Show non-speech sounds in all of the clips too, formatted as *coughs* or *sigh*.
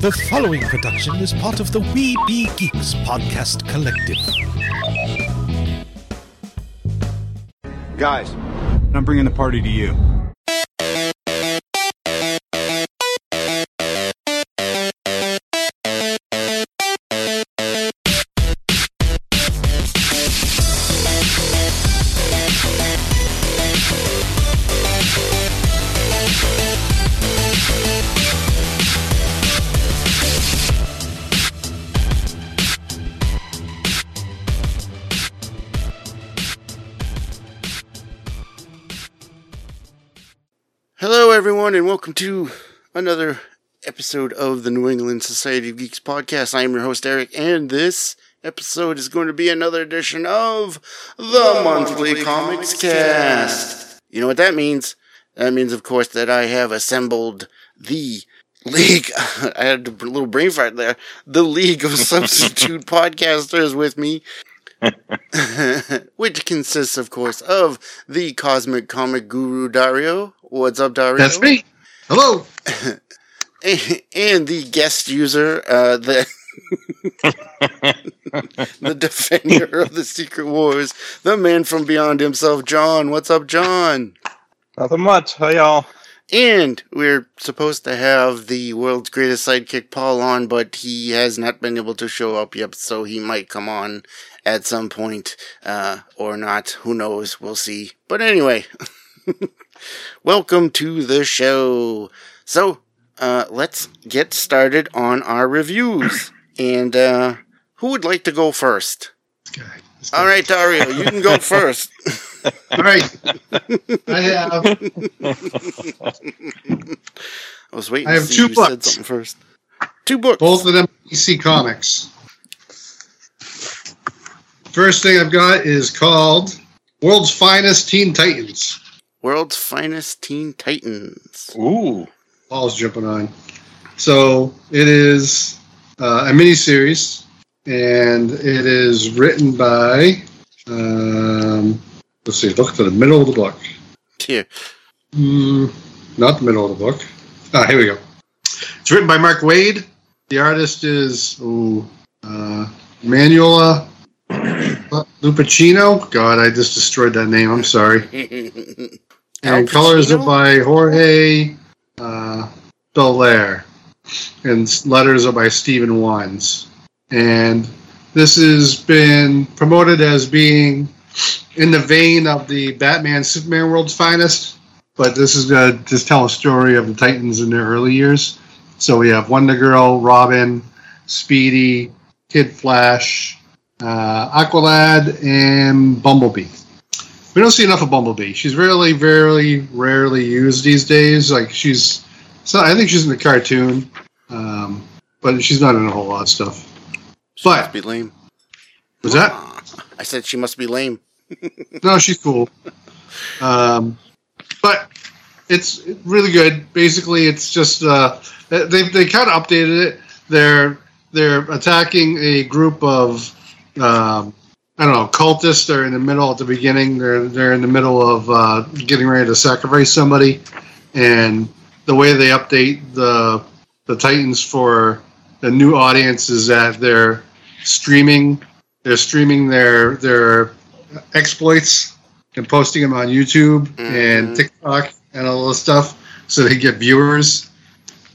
The following production is part of the We Be Geeks podcast collective. Guys, I'm bringing the party to you. And welcome to another episode of the New England Society of Geeks podcast. I am your host, Derrick, and this episode is going to be another edition of the, Monthly, Comics Cast. You know what that means? That means, of course, that I have assembled the League. *laughs* I had a little brain fart there. The League of Substitute *laughs* Podcasters with me. *laughs* which consists, of course, of the cosmic comic guru Dario. What's up, Dario? That's me. Hello. *laughs* and the guest user, uh, the *laughs* the defender of the Secret Wars, the man from beyond himself, Jon. What's up, Jon? Nothing much. How y'all? And we're supposed to have the world's greatest sidekick, Paul, on, but he has not been able to show up yet, so he might come on at some point, uh, or not. Who knows? We'll see. But anyway, *laughs* welcome to the show. So, uh, let's get started on our reviews. And, uh, who would like to go first? All right, Dario, you can go *laughs* first. All right. I have I was waiting I to have see two books. something first. Two books. both of them DC Comics. First thing I've got is called World's Finest Teen Titans. World's Finest Teen Titans. Ooh. Paul's jumping on. So it is uh, a miniseries, and it is written by. Um, let's see. Look to the middle of the book. Here. Mm, not the middle of the book. Ah, here we go. It's written by Mark Waid. The artist is ooh, uh, Manuela Lupacchino. God, I just destroyed that name. I'm sorry. *laughs* And colors are by Jorge uh, Bellaire. And letters are by Stephen Wands. And this has been promoted as being in the vein of the Batman Superman World's Finest. But this is going to just tell a story of the Titans in their early years. So we have Wonder Girl, Robin, Speedy, Kid Flash, uh, Aqualad, and Bumblebee. We don't see enough of Bumblebee. She's really, very rarely used these days. Like she's, so I think she's in the cartoon, um, but she's not in a whole lot of stuff. She must be lame. was that? I said she must be lame. *laughs* No, she's cool. Um, but it's really good. Basically, it's just uh, they they kind of updated it. They're they're attacking a group of um, I don't know cultists. They're in the middle at the beginning. They're they're in the middle of uh, getting ready to sacrifice somebody, and the way they update the the Titans for the new audience is that they're streaming they're streaming their their exploits and posting them on YouTube and Mhm. TikTok and all this stuff so they get viewers.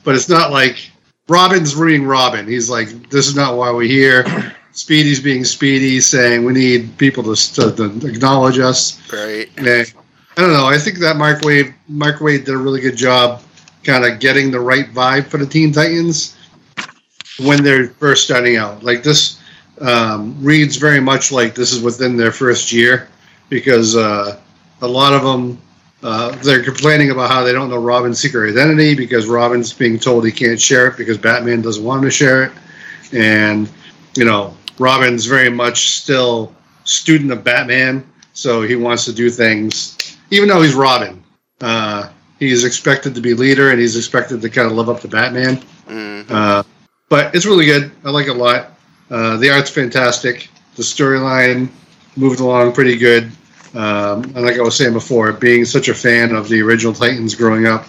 But it's not like Robin's reading Robin. He's like, this is not why we're here. Speedy's being Speedy, saying we need people to, to, to acknowledge us. Right. And I don't know. I think that Mark Waid, Mark Waid did a really good job kind of getting the right vibe for the Teen Titans when they're first starting out. Like this um, reads very much like this is within their first year because uh, a lot of them uh, they're complaining about how they don't know Robin's secret identity because Robin's being told he can't share it because Batman doesn't want him to share it, and you know Robin's very much still student of Batman, so he wants to do things even though he's Robin. Uh, he's expected to be leader and he's expected to kind of live up to Batman. Mhm. Uh, but it's really good. I like it a lot. Uh, the art's fantastic. The storyline moved along pretty good. Um, and like I was saying before, being such a fan of the original Titans growing up,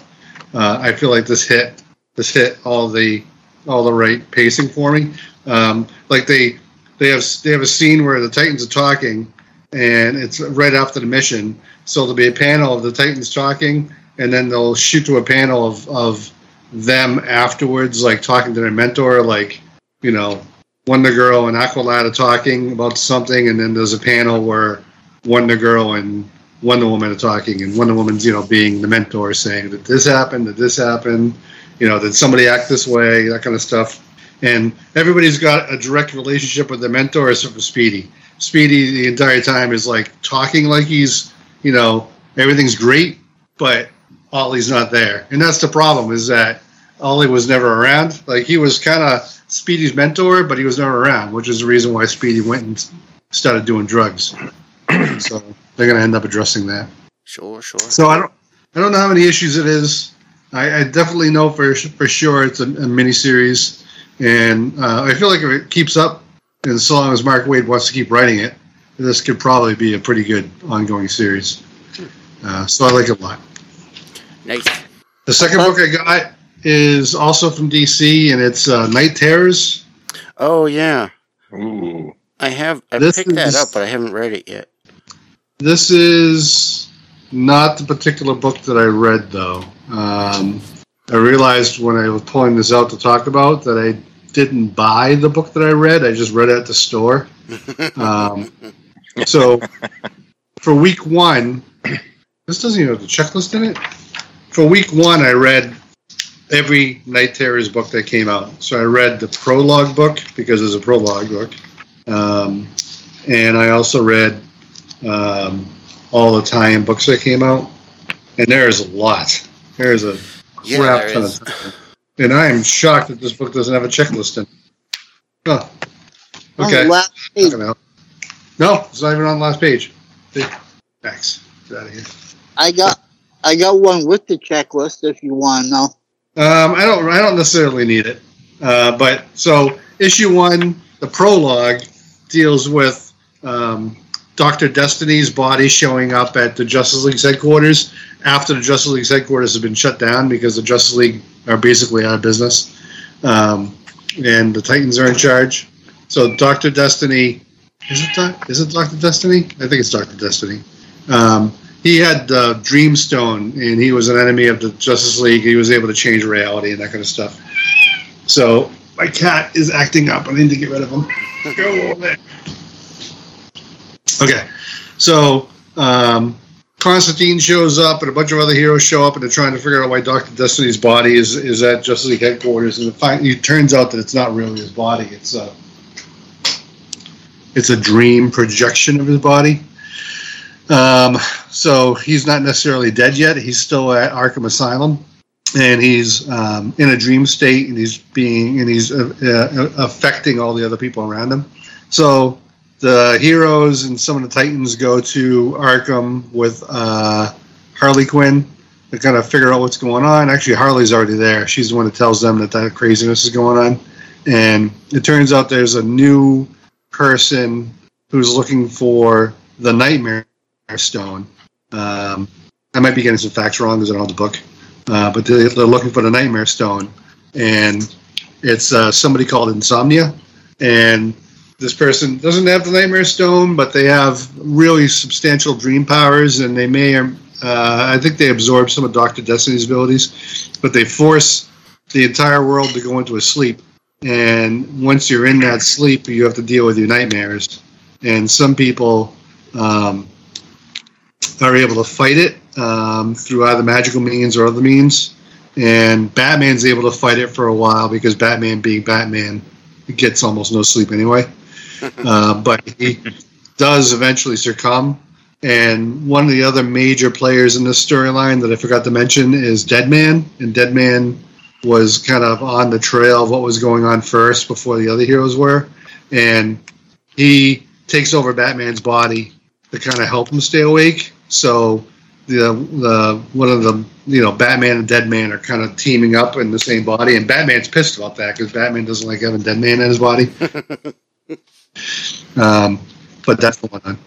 uh, I feel like this hit this hit all the all the right pacing for me. Um, like they they have they have a scene where the Titans are talking, and it's right after the mission. So there'll be a panel of the Titans talking, and then they'll shoot to a panel of of them afterwards, like talking to their mentor, like you know, Wonder Girl and Aqualad are talking about something, and then there's a panel where Wonder Girl and Wonder Woman are talking, and Wonder Woman's you know being the mentor, saying that this happened, that this happened, you know, did somebody act this way, that kind of stuff. And everybody's got a direct relationship with the mentor, except for Speedy. Speedy, the entire time, is like talking like he's, you know, everything's great, but Ollie's not there. And that's the problem is that Ollie was never around. Like he was kind of Speedy's mentor, but he was never around, which is the reason why Speedy went and started doing drugs. so they're going to end up addressing that. Sure, sure. So I don't, I don't know how many issues it is. I, I definitely know for for sure it's a, a mini series, and uh, I feel like if it keeps up, and so long as Mark Waid wants to keep writing it, this could probably be a pretty good ongoing series. Uh, so I like it a lot. Nice. The second book I got is also from DC, and it's uh, Knight Terrors. Oh yeah, Ooh. I have. I This picked that up, but I haven't read it yet. This is not the particular book that I read, though. Um, I realized when I was pulling this out to talk about that I didn't buy the book that I read. I just read it at the store. *laughs* Um, so for week one, this doesn't even have the checklist in it. For week one, I read every Knight Terrors book that came out. So I read the prologue book because there's a prologue book. Um, and I also read um, all the tie-in books that came out, and there is a lot. There is a Yeah, crap there of. And I am shocked that this book doesn't have a checklist in. it. Oh, okay. the last page. No, it's not even on the last page. Thanks. Get out of here. I got I got one with the checklist if you want to know. Um, I don't. I don't necessarily need it. Uh, but so issue one, the prologue deals with um, Doctor Destiny's body showing up at the Justice League's headquarters after the Justice League's headquarters have been shut down because the Justice League are basically out of business, um, and the Titans are in charge. So Doctor Destiny is it? It Doctor Destiny? I think it's Doctor Destiny. Um, he had uh, Dreamstone, and he was an enemy of the Justice League. He was able to change reality and that kind of stuff. So my cat is acting up. I need to get rid of him. Go away. Okay, so um, Constantine shows up, and a bunch of other heroes show up, and they're trying to figure out why Doctor Destiny's body is is at Justice League headquarters. And it, fin- it turns out that it's not really his body. It's a it's a dream projection of his body. Um, so he's not necessarily dead yet. He's still at Arkham Asylum, and he's um, in a dream state, and he's being and he's uh, uh, affecting all the other people around him. So the heroes and some of the Titans go to Arkham with uh, Harley Quinn to kind of figure out what's going on. Actually, Harley's already there. She's the one that tells them that that craziness is going on, and it turns out there's a new person who's looking for the Nightmare Stone. Um, I might be getting some facts wrong because I don't have the book, uh, but they, they're looking for the Nightmare Stone, and it's uh, somebody called Insomnia, and this person doesn't have the Nightmare Stone, but they have really substantial dream powers, and they may, uh, I think they absorb some of Doctor Destiny's abilities, but they force the entire world to go into a sleep, and once you're in that sleep, you have to deal with your nightmares, and some people. Um, are able to fight it um, through either magical means or other means. And Batman's able to fight it for a while because Batman, being Batman, gets almost no sleep anyway. *laughs* uh, but he does eventually succumb. And one of the other major players in this storyline that I forgot to mention is Deadman. And Deadman was kind of on the trail of what was going on first before the other heroes were. And he takes over Batman's body to kind of help him stay awake. So the the one of the you know Batman and Deadman are kind of teaming up in the same body, and Batman's pissed about that because Batman doesn't like having Deadman in his body. *laughs* um, but that's the one.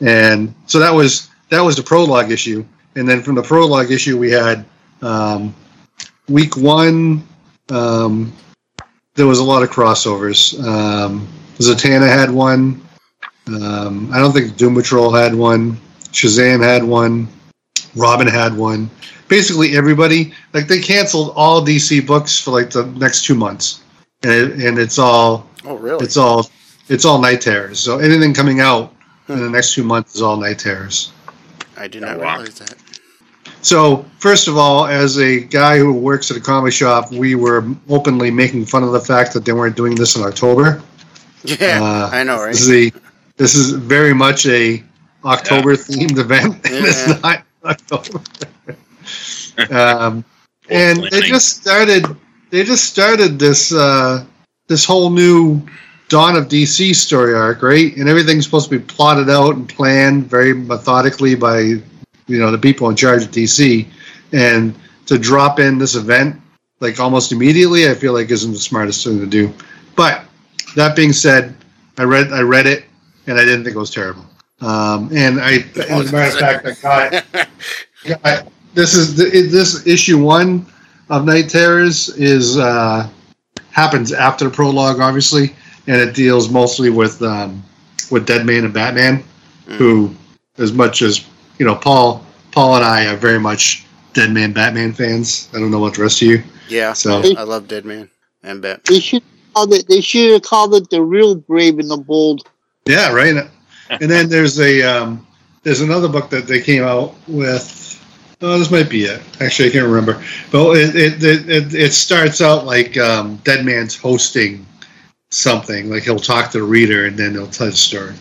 And so that was that was the prologue issue, and then from the prologue issue we had um, week one. Um, there was a lot of crossovers. Um, Zatanna had one. Um, I don't think Doom Patrol had one. Shazam had one. Robin had one. Basically, everybody like they canceled all DC books for like the next two months, and it, and it's all Oh, really? it's all it's all Knight Terrors. So anything coming out in the next two months is all Knight Terrors. I did not realize that. So first of all, as a guy who works at a comic shop, we were openly making fun of the fact that they weren't doing this in October. Yeah, Uh, I know, right? This is a this is very much a October themed event. *laughs* and Yeah. it's not October. um, and they just started. They just started this uh, this whole new Dawn of DC story arc, right? And everything's supposed to be plotted out and planned very methodically by you know the people in charge of DC. And to drop in this event like almost immediately, I feel like isn't the smartest thing to do. But that being said, I read I read it and I didn't think it was terrible. Um, and I, as a matter of fact, I got, got *laughs* this is this issue one of Knight Terrors is uh, happens after the prologue, obviously, and it deals mostly with um, with Deadman and Batman, who, as much as you know, Paul Paul and I are very much Deadman Batman fans. I don't know what the rest of you. yeah, So- I love Deadman and Bat. They should call it. They should have called it the real brave and the bold. Yeah, right. and then there's a um, there's another book that they came out with. Oh, this might be it. Actually, I can't remember. But it it it, it, it starts out like um, Deadman's hosting something. Like he'll talk to the reader and then he'll tell the story.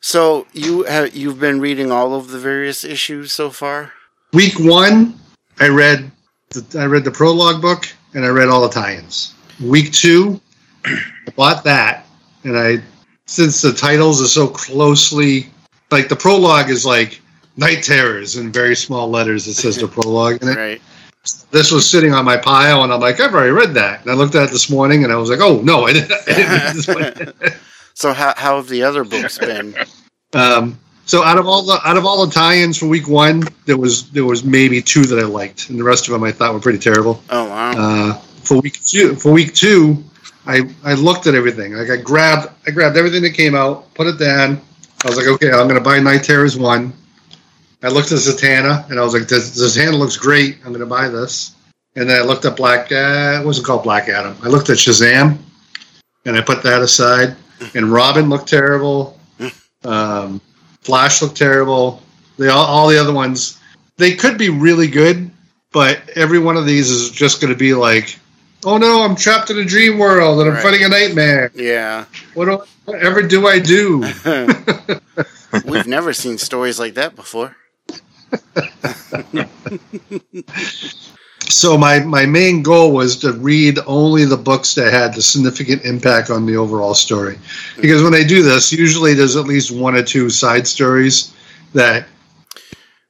So you have you've been reading all of the various issues so far? Week one, I read the, I read the prologue book and I read all the tie-ins. Week two, I bought that, and I since the titles are so closely like the prologue is like Knight Terrors in very small letters. It says the *laughs* prologue in it. Right. This was sitting on my pile, and I'm like, I've already read that. And I looked at it this morning, and I was like, Oh no, I didn't. I didn't read this one. *laughs* So how how have the other books been? Um, so out of all the out of all the tie-ins for week one, there was there was maybe two that I liked, and the rest of them I thought were pretty terrible. Oh wow. Uh, for week two, for week two, I I looked at everything. Like I grabbed I grabbed everything that came out, put it down. I was like, okay, I'm gonna buy Knight Terrors one. I looked at Zatanna, and I was like, this Zatanna looks great. I'm gonna buy this. And then I looked at Black. Uh, it wasn't called Black Adam. I looked at Shazam, and I put that aside. And Robin looked terrible. Um, Flash looked terrible. They all, all the other ones, they could be really good, but every one of these is just going to be like, oh no, I'm trapped in a dream world and I'm Right. fighting a nightmare. yeah. What do, whatever do I do? *laughs* We've never seen stories like that before. *laughs* So my my main goal was to read only the books that had the significant impact on the overall story, because when I do this, usually there's at least one or two side stories that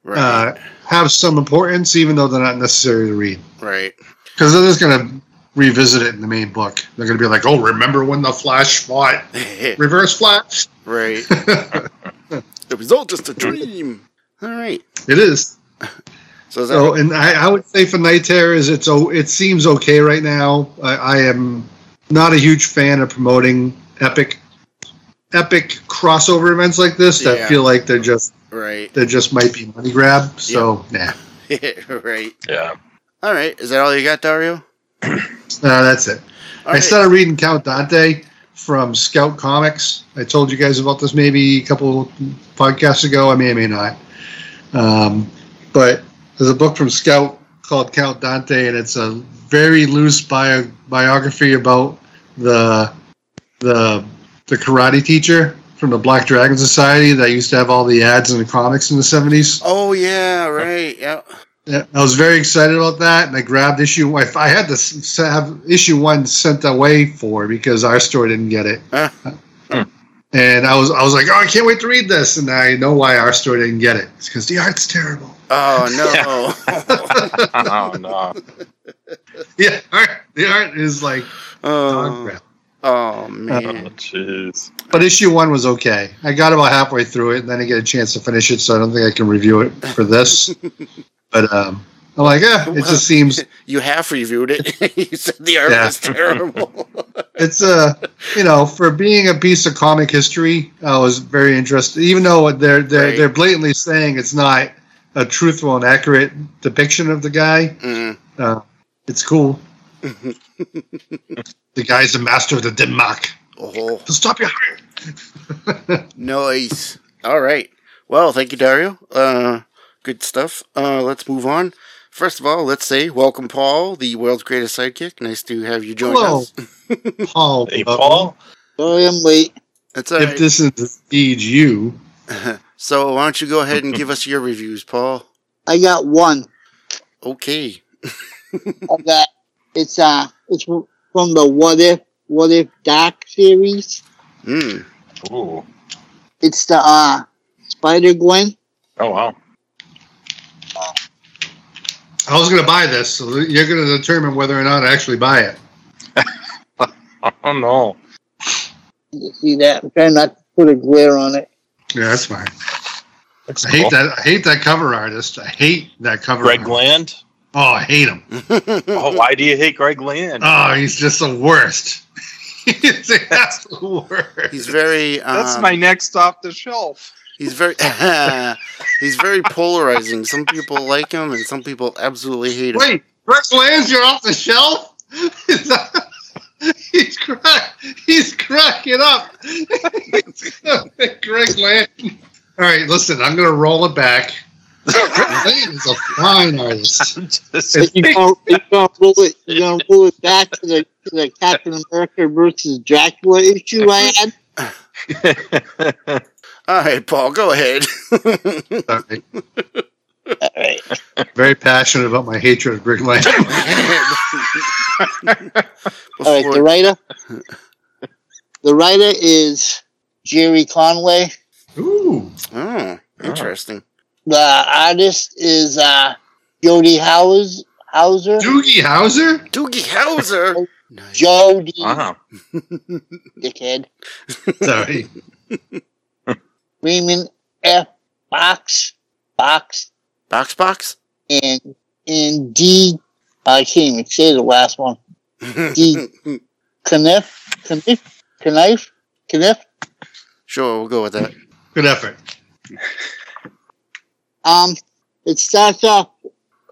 Right. uh, have some importance, even though they're not necessary to read. right. Because they're just going to revisit it in the main book. They're going to be like, "Oh, remember when the Flash fought *laughs* Reverse Flash?" right. *laughs* it was all just a dream. All right. It is. So is that So, and I, I would say for Knight Terrors, it's oh, it seems okay right now. I, I am not a huge fan of promoting epic, epic crossover events like this that Yeah. feel like they're just right? they just might be money grab. So, nah, *laughs* right. Yeah. All right. Is that all you got, Dario? *clears throat* uh, that's it. All I right. started reading Count Dante from Scout Comics. I told you guys about this maybe a couple podcasts ago. I may or may not. Um, but there's a book from Scout called Count Dante, and it's a very loose bio- biography about the the the karate teacher from the Black Dragon Society that used to have all the ads in the comics in the 70s. Oh yeah. Right. Yeah. Yeah, I was very excited about that, and I grabbed issue. I, I had to have issue one sent away for because our store didn't get it, Huh. And I was I was like, oh, I can't wait to read this, and I know why our store didn't get it. It's because the art's terrible. Oh no. *laughs* Oh no. *laughs* Yeah, art, the art is like dog oh. crap. Oh Oh man. jeez. But issue one was okay. I got about halfway through it, and then I get a chance to finish it, so I don't think I can review it for this. *laughs* but um, I'm like, eh, it just seems *laughs* You half reviewed it. *laughs* you said the art Yeah. was terrible. *laughs* it's a you know for being a piece of comic history, I was very interested. Even though they're they're Right. they're blatantly saying it's not a truthful and accurate depiction of the guy, Mm. uh, it's cool. the guy's the master of the Dim Mak. Oh, Stop your heart. nice. All right. Well, thank you, Dario. Uh, good stuff. Uh, let's move on. First of all, let's say welcome, Paul, the world's greatest sidekick. Nice to have you join Hello. us. *laughs* Paul. Hey, uh, Paul. Sorry I'm late. That's all If right. this is indeed you, *laughs* so why don't you go ahead and *laughs* give us your reviews, Paul? I got one. Okay. I got it's uh it's from the What If What If Dark series. Mm. Ooh. It's the uh Spider Gwen. Oh wow. I was going to buy this, so you're going to determine whether or not I actually buy it. *laughs* I don't know. You see that? I'm trying not to put a glare on it. Yeah, that's fine. Looks I hate cool. that. I hate that cover artist. I hate that cover. Greg artist. Land. Oh, I hate him. *laughs* Oh, why do you hate Greg Land? Oh, he's just the worst. *laughs* He's the worst. He's very. Um, That's my next off the shelf. He's very. *laughs* he's very polarizing. Some people like him, and some people absolutely hate him. Wait, Greg Lands, you're off the shelf. *laughs* he's crack. He's cracking up. *laughs* Greg Land. All right, listen. I'm gonna roll it back. Greg Land is a fine artist. I'm just- But you gonna, you gonna roll it you gonna roll it back to the to the Captain America versus Dracula issue I had. All right, Paul, go ahead. Sorry. Alright. Very passionate about my hatred of Greg Land. *laughs* Alright, the writer the writer is Gerry Conway. Ooh, oh, interesting. The artist is uh Jody Howes Houser. Doogie Howser. Doogie Howser. Nice. Jody wow. dickhead. Sorry. *laughs* Raymond F. Box Box Box box. and and D I can't even say the last one. *laughs* D Kniff Kniff Knife Kniff. sure, we'll go with that. Good effort. Um it starts off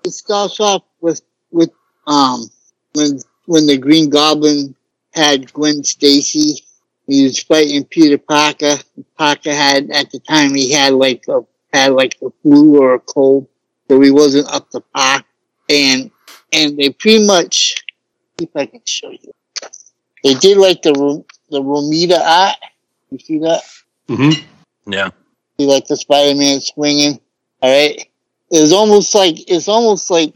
it starts off with with um when when the Green Goblin had Gwen Stacy. He was fighting Peter Parker. Parker had at the time he had like a had like a flu or a cold, so he wasn't up to par. And and they pretty much if I can show you. They did like the Ro- the Romita art. You see that? Mm-hmm. Yeah. See like the Spider Man swinging. All right. It's almost like it's almost like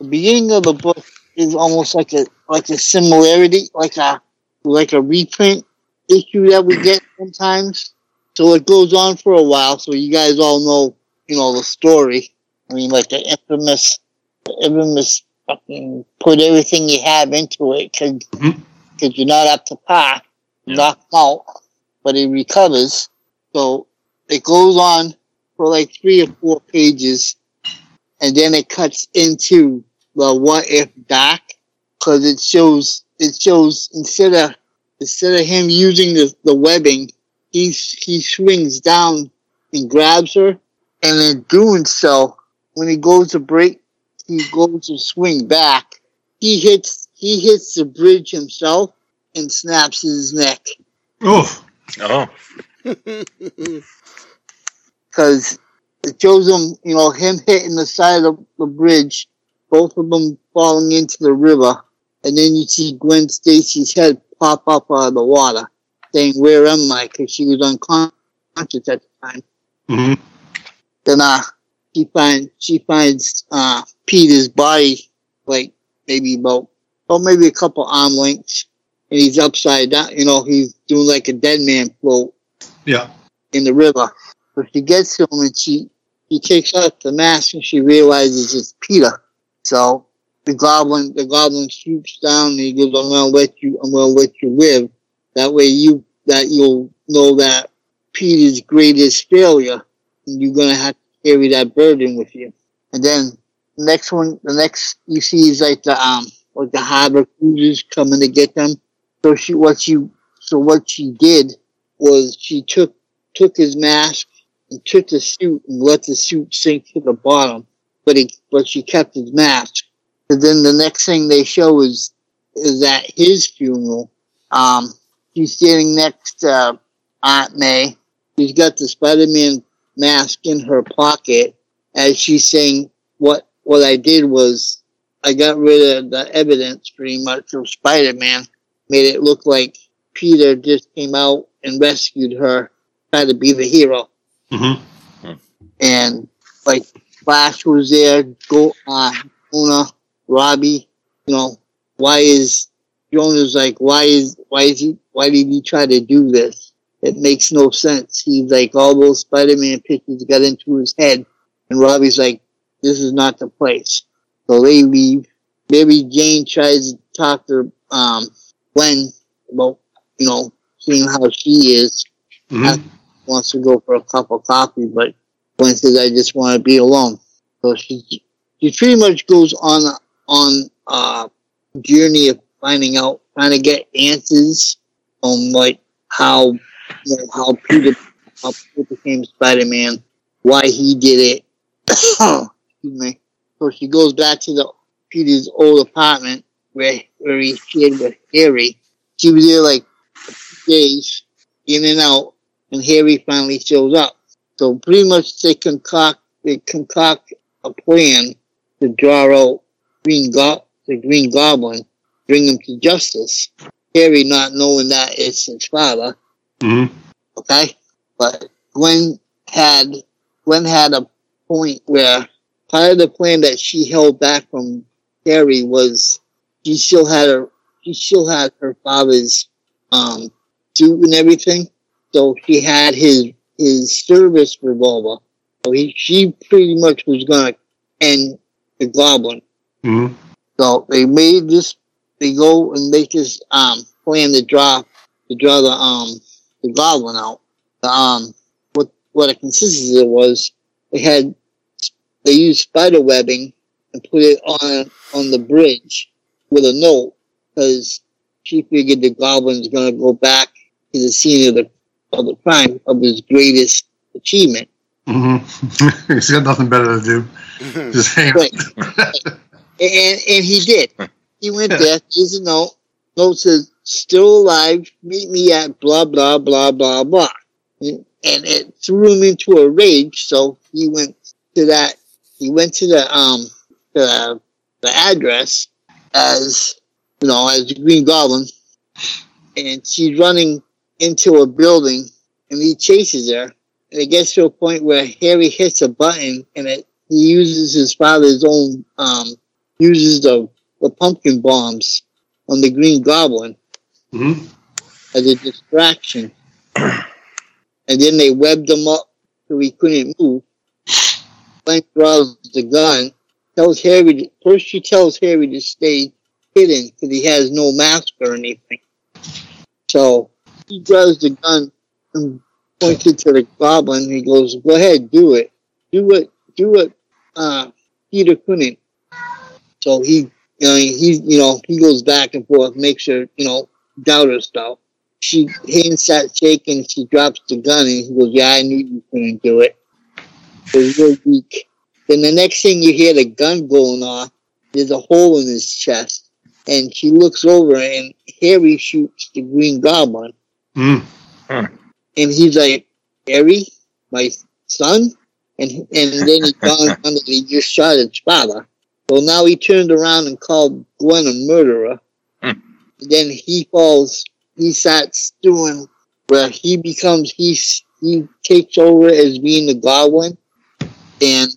the beginning of the book is almost like a like a similarity, like a like a reprint issue that we get sometimes. So it goes on for a while, so you guys all know, you know, the story. I mean, like the infamous, the infamous fucking put everything you have into it because Mhm. you're not up to par. Yeah. Knock out, but it recovers. So it goes on for like three or four pages, and then it cuts into the what if dark because it shows it shows instead of instead of him using the, the webbing, he he swings down and grabs her, and in doing so, when he goes to break, he goes to swing back. He hits he hits the bridge himself and snaps his neck Oof. Oh. *laughs* because it shows him, you know, him hitting the side of the bridge, both of them falling into the river, and then you see Gwen Stacy's head pop up out of the water, saying, "Where am I?" Because she was unconscious at the time. Mm-hmm. Then, uh, she finds she finds uh Peter's body, like maybe about, oh, maybe a couple arm lengths, and he's upside down. You know, he's doing like a dead man float Yeah. in the river. So she gets to him and she, she takes off the mask and she realizes it's Peter. So the goblin, the goblin swoops down and he goes, I'm gonna let you, I'm gonna let you live. That way you, that you'll know that Peter's greatest failure and you're gonna have to carry that burden with you. And then next one, the next you see is like the um, like the harbor cruisers coming to get them. So she, what she, so what she did was she took took his mask and took the suit and let the suit sink to the bottom, but he, but she kept his mask. And then the next thing they show is is at his funeral. Um, she's standing next to Aunt May. She's got the Spider-Man mask in her pocket as she's saying, "What what I did was I got rid of the evidence pretty much of Spider-Man, made it look like Peter just came out and rescued her, tried to be the hero." Mm-hmm. and like Flash was there, go uh Jonah, Robbie, you know, why is Jonah's like why is why is he why did he try to do this? It makes no sense. He's like all those Spider Man pictures got into his head and Robbie's like, This is not the place. So they leave. Mary Jane tries to talk to um Gwen about, you know, seeing how she is Mm-hmm. wants to go for a cup of coffee, but Gwen says, "I just want to be alone." So she she pretty much goes on on uh, a journey of finding out, trying to get answers on like how you know how Peter how Peter became Spider Man, why he did it. *coughs* Excuse me. So she goes back to the Peter's old apartment where where he shared with Harry. She was there like days, in and out and Harry finally shows up. So pretty much they concoct they concoct a plan to draw out Green Go- the Green Goblin, bring him to justice. Harry not knowing that it's his father, Mm-hmm. okay? But Gwen had Gwen had a point where part of the plan that she held back from Harry was she still had her she still had her father's um suit and everything. So she had his his service revolver. So he she pretty much was gonna end the goblin. Mm-hmm. So they made this they go and make this um plan to draw to draw the um the goblin out. The, um what what it consisted of was they had they used spider webbing and put it on on the bridge with a note because she figured the goblin's gonna go back to the scene of the of the crime of his greatest achievement. Mm-hmm. *laughs* He's got nothing better to do. *laughs* Just hang Right. *laughs* And and he did. He went there, here's a note. Note says, still alive, meet me at blah blah blah blah blah. And, and it threw him into a rage, so he went to that he went to the um the the address as you know, as the Green Goblin and she's running into a building and he chases her and it gets to a point where Harry hits a button and it he uses his father's own um uses the the pumpkin bombs on the Green Goblin Mm-hmm. as a distraction. and then they webbed him up so he couldn't move. Gwen draws the gun, tells Harry to, first she tells Harry to stay hidden because he has no mask or anything. So he draws the gun and points it to the goblin. He goes, "Go ahead, do it. Do it, do it, uh, Peter couldn't." So he, you know, he, you know, he goes back and forth, makes her, you know, doubt herself. She hands start shaking. She drops the gun, and he goes, "Yeah, I knew you couldn't do it. It was real weak." Then the next thing you hear the gun going off. There's a hole in his chest, and she looks over, and Harry shoots the Green Goblin, Mm. and he's like, "Harry, my son," and and then he *laughs* dawns on that he just shot his father. So now he turned around and called Gwen a murderer. Then he falls. He starts doing where he becomes he he takes over as being the Goblin, and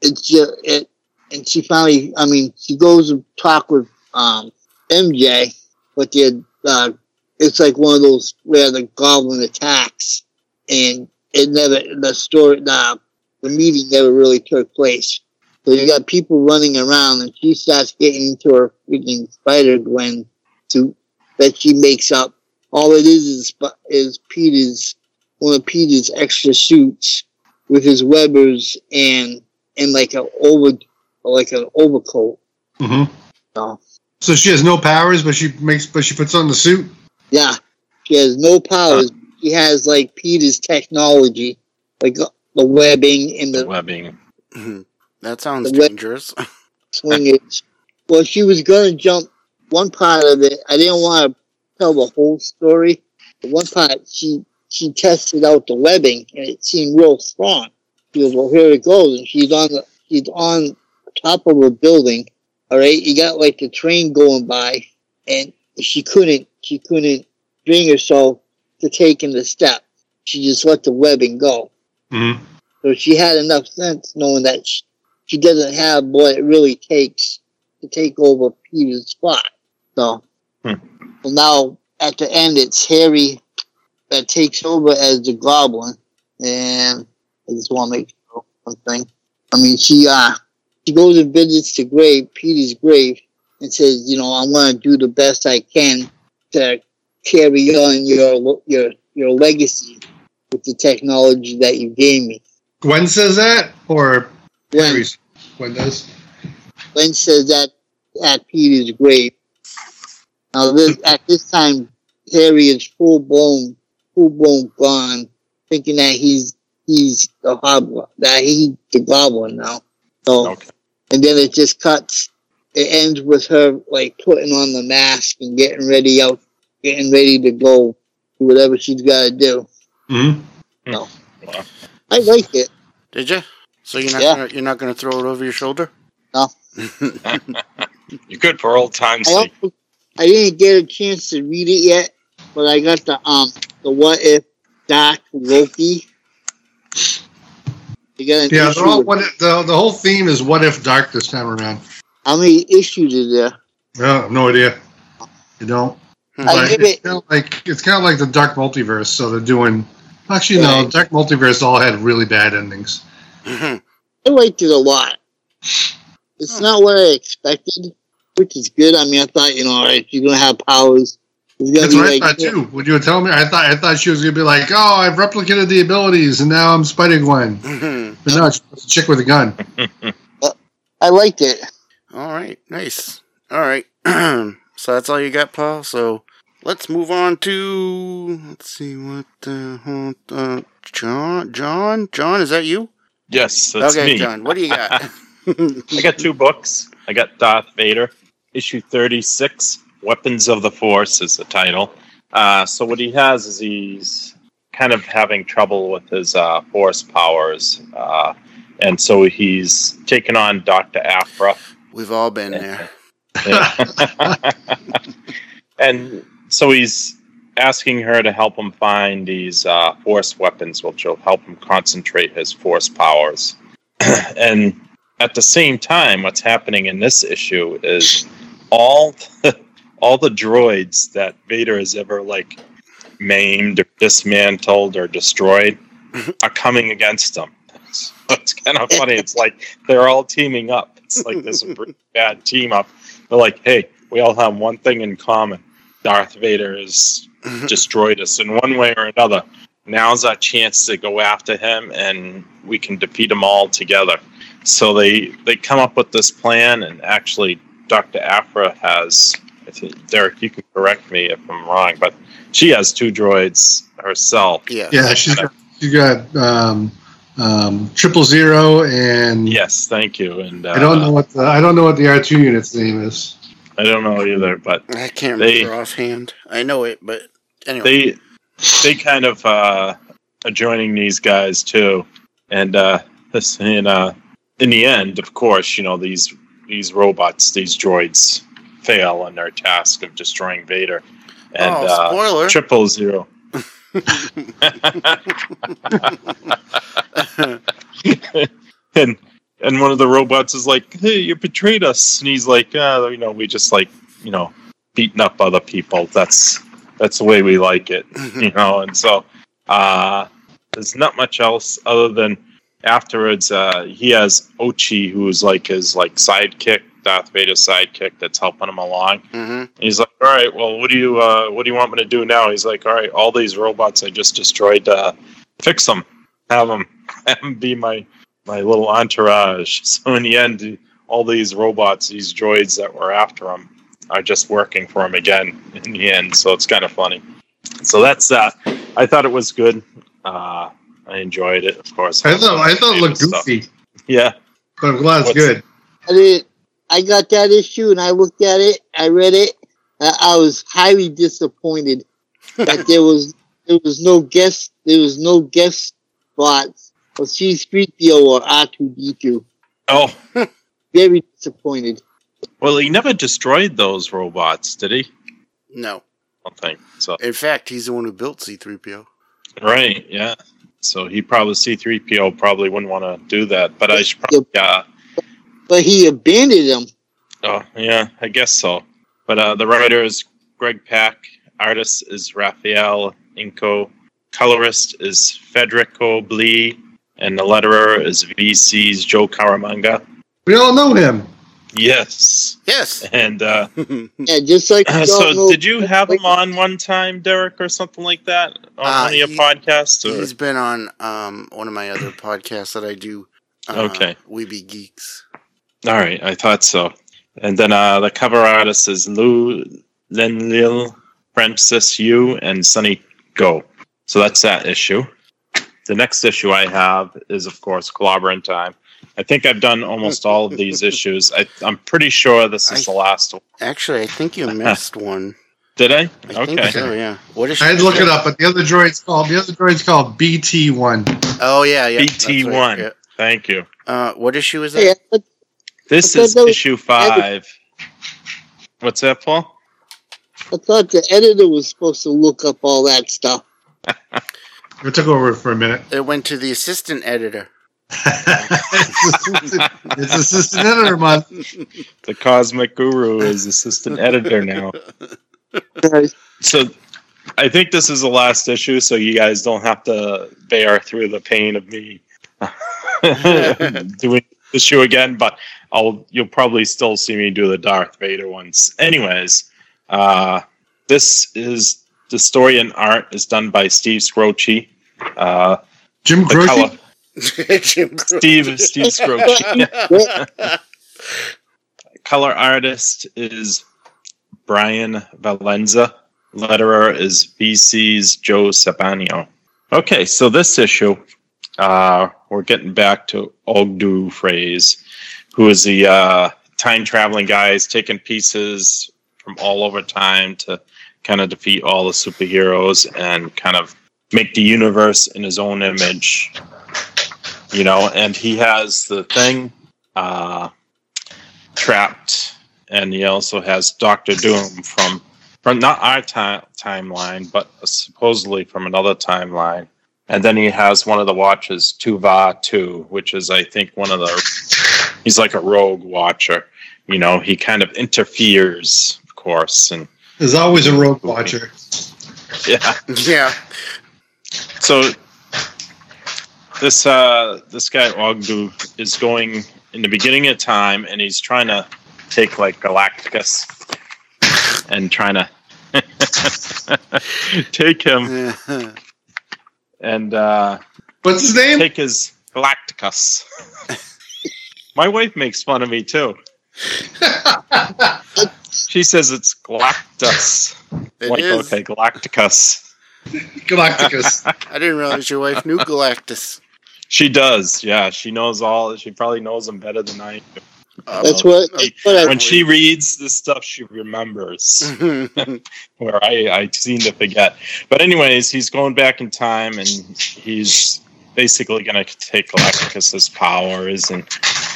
it's just it. And she finally, I mean, she goes and talk with um, MJ, but they uh, it's like one of those where the Goblin attacks, and it never the story the the meeting never really took place. So you got people running around, and she starts getting into her freaking Spider Gwen suit that she makes up. All it is is is Peter's one of Peter's extra suits with his webbers and and like a over like an overcoat. hmm So So she has no powers, but she makes, but she puts on the suit. yeah, she has no powers. She has like Peter's technology, like uh, the webbing and The the webbing. Mhm. That sounds The web- dangerous. *laughs* swingage. well, she was gonna jump one part of it. I didn't want to tell the whole story. But one part, she she tested out the webbing, and it seemed real strong. She goes, "Well, here it goes," and she's on the she's on top of a building. All right, you got like the train going by, and she couldn't she couldn't bring herself to taking the step. She just let the webbing go. hmm So she had enough sense knowing that she, she doesn't have what it really takes to take over Peter's spot. So, Hmm. so now at the end, it's Harry that takes over as the Goblin, and I just want to make sure one thing. I mean, she uh she goes and visits the grave, Peter's grave, and says, you know, I want to do the best I can to carry on your your your legacy with the technology that you gave me. Gwen says that, or Gwen, Harry's- Gwen does. Gwen says that at Peter's grave. Now, this, at this time, Harry is full blown, full blown gone, thinking that he's he's the hob that he's the goblin now. So, Okay. and then it just cuts. It ends with her like putting on the mask and getting ready out, getting ready to go do whatever she's got to do. hmm I like it. Did you? So you're not Yeah. gonna, you're not going to throw it over your shoulder? No. *laughs* You could for old time's I sake. also, I didn't get a chance to read it yet, but I got the um the what if Dark Loki. You got an Yeah, issue they're all, what if, the the whole theme is what if dark this time around. how many issues is there? I have no idea. You don't. Hmm. I But give it's it- kind of like it's kind of like the dark multiverse. So they're doing. Actually, no. Dark multiverse all had really bad endings. *laughs* I liked it a lot. It's Hmm. not what I expected, which is good. I mean, I thought you know, all right, you're gonna have powers. That's what like I thought too. When you were telling me, I thought I thought she was gonna be like, "Oh, I've replicated the abilities, and now I'm Spider Gwen." Mhm. But no, it's a chick with a gun. *laughs* I liked it. All right, nice. All right, *clears throat* so that's all you got, Paul. So let's move on to let's see what the uh, Jon, Jon, Jon, is that you? Yes, that's okay, me. Jon, what do you got? *laughs* I got two books. I got Darth Vader, issue 36, Weapons of the Force is the title. Uh, so, what he has is he's kind of having trouble with his uh, force powers. Uh, and so he's taken on Dr. Aphra. We've all been there. *laughs* *laughs* and so he's asking her to help him find these uh, force weapons, which will help him concentrate his force powers. *clears throat* and at the same time, what's happening in this issue is all the, *laughs* all the droids that Vader has ever like maimed, or dismantled, or destroyed are coming against him. So it's kind of funny. It's like they're all teaming up. It's like this *laughs* bad team up. They're like, hey, we all have one thing in common. Darth Vader has destroyed us in one way or another. Now's our chance to go after him, and we can defeat them all together. So they they come up with this plan, and actually, Doctor Aphra has. I think Derrick, you can correct me if I'm wrong, but she has two droids herself. Yeah. Yeah, she's got, she's got um, um, triple zero, and Yes, thank you. And uh, I don't know what the I don't know what the R two unit's name is. I don't know either, but I can't They- remember offhand. I know it, but anyway. they they kind of uh, are joining these guys too, and uh, this in uh, in the end, of course, you know these these robots, these droids, fail in their task of destroying Vader, and oh, uh, spoiler. Triple Zero. *laughs* and and one of the robots is like, "Hey, you betrayed us," and he's like, uh, "You know, we just like you know beating up other people. That's that's the way we like it, *laughs* you know." And so uh, there's not much else other than afterwards uh, he has Ochi, who's like his like sidekick, Darth Vader's sidekick, that's helping him along. hmm he's like, "All right, well, what do you uh, what do you want me to do now?" He's like, "All right, all these robots I just destroyed, uh, fix them, have them, *laughs* have them be my my little entourage." *laughs* So in the end, all these robots, these droids that were after him, are just working for him again in the end. So it's kind of funny. So that's that. I thought it was good. Uh, I enjoyed it, of course. I thought I thought it looked Stuff. goofy, Yeah. but I'm glad it's What's- good. I did. I got that issue and I looked at it. I read it. Uh, I was highly disappointed that *laughs* there was there was no guest there was no guest spots for C3PO or R2D2. Oh, Very disappointed. Well, he never destroyed those robots, did he? No. I don't think so. In fact, he's the one who built C3PO. Right, yeah. So he probably C3PO probably wouldn't want to do that, but I should probably uh, But he abandoned them. Oh, yeah, I guess so. But uh, the writer is Greg Pak, artist is Raffaele Ienco, colorist is Federico Blee, and the letterer is VC's Joe Caramagna. We all know him. Yes. Yes. And uh, *laughs* Yeah, just like *laughs* so, did you have him on one time, Derrick, or something like that on Uh, one of your he- podcasts? Or? He's been on um, one of my other *coughs* podcasts that I do. Uh, Okay. We Be Geeks. All right, I thought so. And then uh, the cover artist is Lou Leinil, Francis Yu, and Sunny Gho. So that's that issue. The next issue I have is, of course, Clobber Time. I think I've done almost all of these *laughs* issues. I, I'm pretty sure this is I- the last one. Actually, I think you *laughs* missed one. Did I? I think Okay. so, yeah. What is I had to look it up, but the other droid's called the other droid's called BT one. Oh, yeah, yeah. BT1. yeah. Thank you. Uh, what issue is that? I thought- This is that was- issue five. What's that, Paul? I thought the editor was supposed to look up all that stuff. *laughs* it took over for a minute. It went to the assistant editor. It's, assistant, editor month. *laughs* The Cosmic Guru is assistant editor now. So I think this is the last issue, so you guys don't have to bear through the pain of me *laughs* doing the issue again, but I'll you'll probably still see me do the Darth Vader ones. Anyways, uh, this is the story and art is done by Steve Skroce. Uh, Jim the Croce. Color Jim Steve Steve *laughs* Skroce. *laughs* color artist is Brian Valenza. Letterer is VC's Joe Sabino. Okay, so this issue, uh, we're getting back to Ogdu Phrase, who is the uh, time traveling guy. He's taking pieces from all over time to kind of defeat all the superheroes and kind of make the universe in his own image. You know, and he has the thing uh, trapped, and he also has Doctor Doom from from not our ti- timeline, but supposedly from another timeline. And then he has one of the watches, Tuva Two, which is I think one of the. He's like a rogue watcher. You know, he kind of interferes, of course, and There's always a rogue watcher. yeah. yeah. So this uh this guy Ogdu is going in the beginning of time and he's trying to take like Galacticus and trying to *laughs* take him *laughs* and uh What's his name? take his Galacticus. *laughs* My wife makes fun of me too. She says it's Galactus. It like, is. okay, Galacticus. Galacticus. I didn't realize your wife knew Galactus. She does, yeah. She knows all. She probably knows them better than I do. Uh, That's what, that's what I, When she reads this stuff, she remembers. *laughs* *laughs* Where I, I seem to forget. But anyways, he's going back in time, and he's basically going to take Galacticus's powers and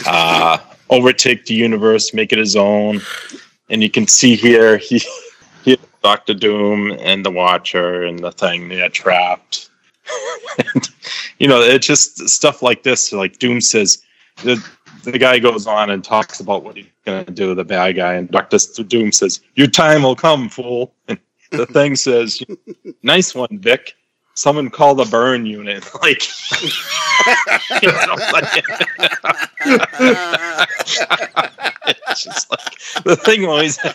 uh, overtake the universe, make it his own. And you can see here, he, *laughs* he Doctor Doom and the Watcher and the thing they are trapped. *laughs* you know, it's just stuff like this. Like Doom says, the the guy goes on and talks about what he's gonna do, to the bad guy, and Doctor Doom says, "Your time will come, fool." And *laughs* the thing says, "Nice one, Vic." Someone call the burn unit. Like, you know, like it's just like the thing always. *laughs*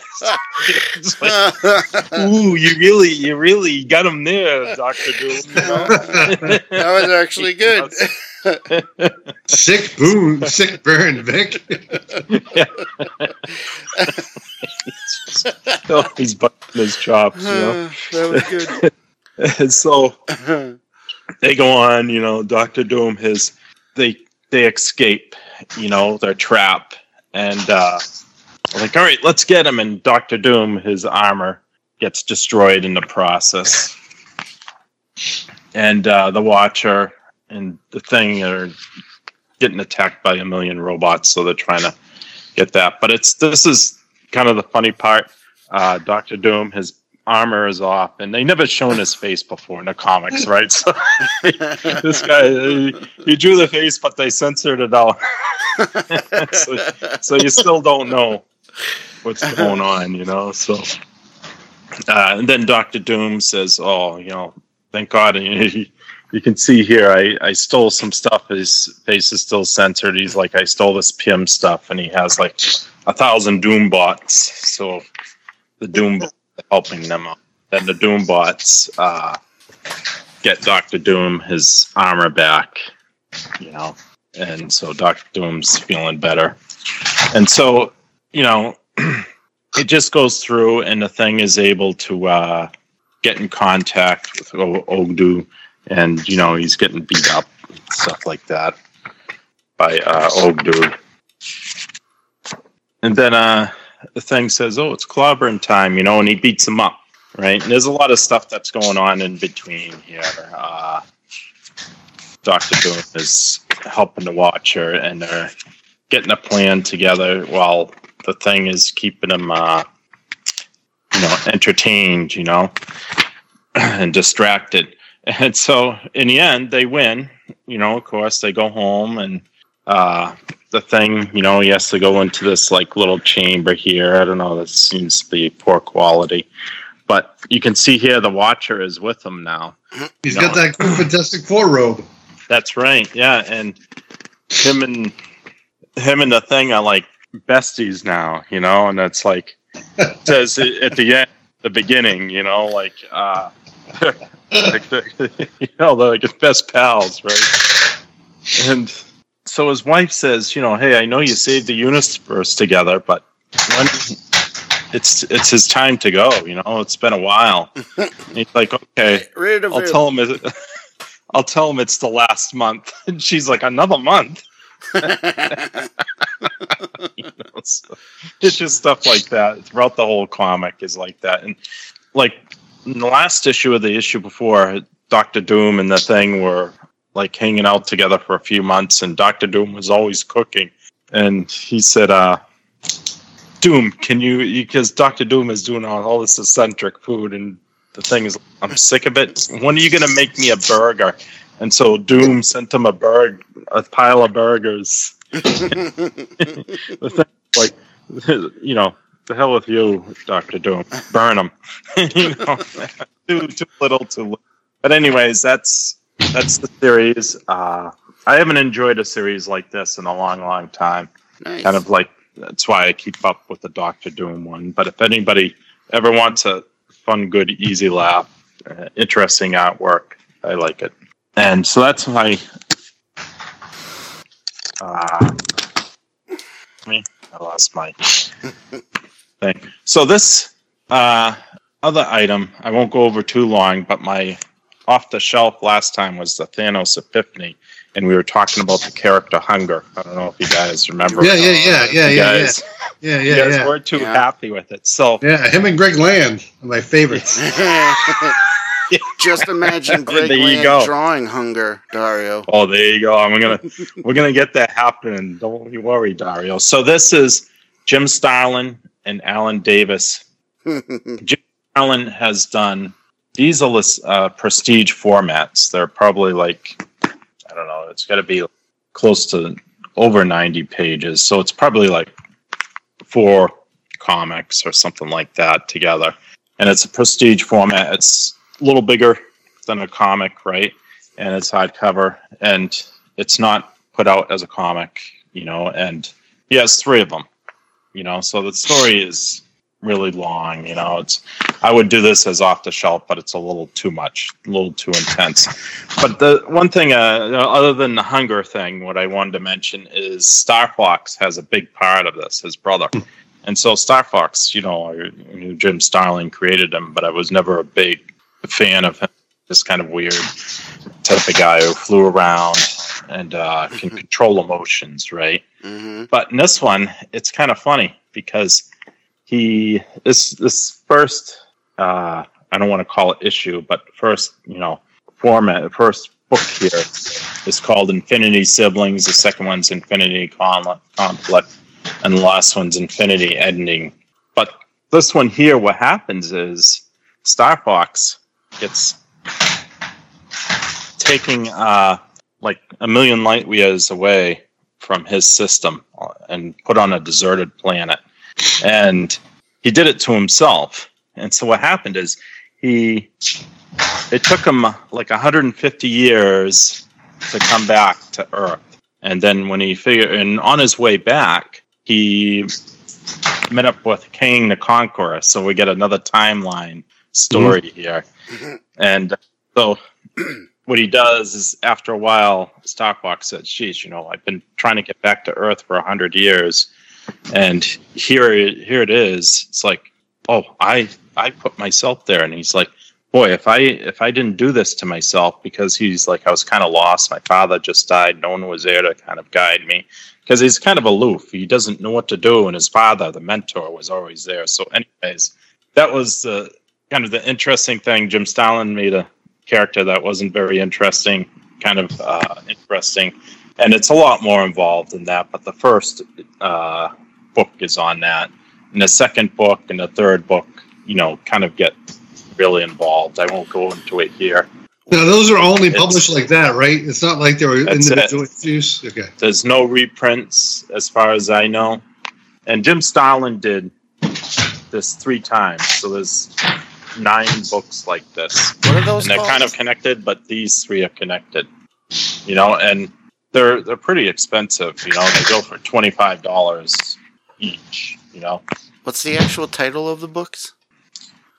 It's like, Ooh, you really, you really got him there, Doctor Doom. *laughs* That was actually good. *laughs* Sick boon, sick burn, Vic. oh, he's busting his chops, you know. *sighs* that was *laughs* And so *laughs* they go on, you know, Doctor Doom his they they escape, you know, their trap and uh like, all right, let's get him and Doctor Doom, his armor gets destroyed in the process. And uh the Watcher and the thing are getting attacked by a million robots, so they're trying to get that. But it's this is kind of the funny part. Uh Doctor Doom, his armor is off, and they never shown his face before in the comics, right? So *laughs* this guy, he, he drew the face, but they censored it out, *laughs* so, so you still don't know what's going on, you know. So, uh, and then Doctor Doom says, "Oh, you know, thank God." And he, you can see here, I, I stole some stuff. His face is still censored. He's like, I stole this PM stuff, and he has like a thousand Doom bots. So the Doom helping them out. Then the Doom bots uh, get Doctor Doom his armor back, you know, and so Doctor Doom's feeling better. And so, you know, *clears throat* it just goes through, and the thing is able to uh, get in contact with o- Ogdu, and you know he's getting beat up, stuff like that, by uh, Ogdu. And then uh, the thing says, "Oh, it's clobbering time," you know, and he beats him up, right? And there's a lot of stuff that's going on in between here. Uh, Doctor Doom is helping the Watcher, and they're getting a plan together while the thing is keeping him, uh, you know, entertained, you know, *clears throat* and distracted. And so, in the end, they win. You know, of course, they go home, and uh, the thing, you know, he has to go into this like little chamber here. I don't know. That seems to be poor quality, but you can see here the Watcher is with him now. *clears throat* He's No. got that cool Fantastic Four robe. That's right. Yeah, and him and him and the thing are like besties now, you know, and it's like says at the end, the beginning, you know, like uh *laughs* like the, *laughs* you know, they're like best pals, right? And so his wife says, you know, hey, I know you saved the universe together, but when it's it's his time to go, you know, it's been a while. And *laughs* he's like, okay, I'll tell him. It, *laughs* I'll tell him it's the last month, *laughs* and she's like, another month. You know, so it's just stuff like that throughout the whole comic is like that, and like in the last issue of the issue before, Doctor Doom and the Thing were like hanging out together for a few months, and Doctor Doom was always cooking, and he said, "Uh, Doom, can you? Because Doctor Doom is doing all, all this eccentric food, and the thing is, I'm sick of it. When are you gonna make me a burger?" And so Doom *laughs* sent him a burg, a pile of burgers. *laughs* *laughs* the thing, like, you know, the hell with you, Doctor Doom. Burn him. you know, too too little, too little. But anyways, that's that's the series. Uh, I haven't enjoyed a series like this in a long, long time. nice. Kind of like that's why I keep up with the Doctor Doom one. But if anybody ever wants a fun, good, easy laugh, uh, interesting artwork, I like it. And so that's my. Uh, me, I lost my thing. So this uh, other item, I won't go over too long, but my off the shelf last time was the Thanos Epiphany, and we were talking about the character Hunger. I don't know if you guys remember. Yeah, yeah, yeah, yeah, You yeah, yeah, yeah, you yeah, guys yeah. weren't too Yeah. happy with it. So Yeah, him and Greg Land are my favorites. *laughs* *laughs* Just imagine Greg Land go. drawing hunger, Dario. Oh, there you go. I'm gonna we're gonna get that happening. Don't you worry, Dario. So this is Jim Starlin and Alan Davis. *laughs* Jim Starlin has done these are uh, prestige formats. They're probably like I don't know. It's got to be close to over 90 pages. So it's probably like four comics or something like that together. And it's a prestige format. It's a little bigger than a comic, right? And it's hardcover, and it's not put out as a comic, you know. And he has three of them, you know. So the story is really long, you know. It's I would do this as off the shelf, but it's a little too much, a little too intense. But the one thing, uh, other than the hunger thing, what I wanted to mention is Star Fox has a big part of this. His brother. And so Star Fox, you know, Jim Starlin created him, but I was never a big fan of him. This kind of weird type of guy who flew around and uh, can control emotions, right? hmm But in this one, it's kind of funny because he this this first uh, I don't want to call it issue, but first you know format first book here is called Infinity Siblings. The second one's Infinity Conflict, and the last one's Infinity Ending. But this one here, what happens is Star Fox gets taking uh, like a million light years away from his system uh, and put on a deserted planet. And he did it to himself. And so what happened is he it took him like 150 years to come back to Earth. And then when he figured and on his way back, he met up with Kang the Conqueror. So we get another timeline story mm-hmm. here. Mm-hmm. And so *clears throat* what he does is after a while, Starfox said, "Sheesh, you know, I've been trying to get back to Earth for a hundred years, and here, here it is. It's like, oh, I, I put myself there." And he's like, "Boy, if I, if I didn't do this to myself, because he's like, I was kind of lost. My father just died. No one was there to kind of guide me, because he's kind of aloof. He doesn't know what to do, and his father, the mentor, was always there. So, anyways, that was uh, kind of the interesting thing. Jim Starlin made a character that wasn't very interesting, kind of uh, interesting, and it's a lot more involved than that. But the first uh, book is on that, and the second book and the third book, you know, kind of get really involved. I won't go into it here. Now those are only It's- published like that, right? It's not like they were That's individual issues. Okay. There's no reprints as far as I know, and Jim Starlin did this three times, so there's nine books like this. What are those and they're called? kind of connected, but these three are connected. You know, and they're they're pretty expensive. You know, they go for twenty five dollars each. You know, What's the actual title of the books?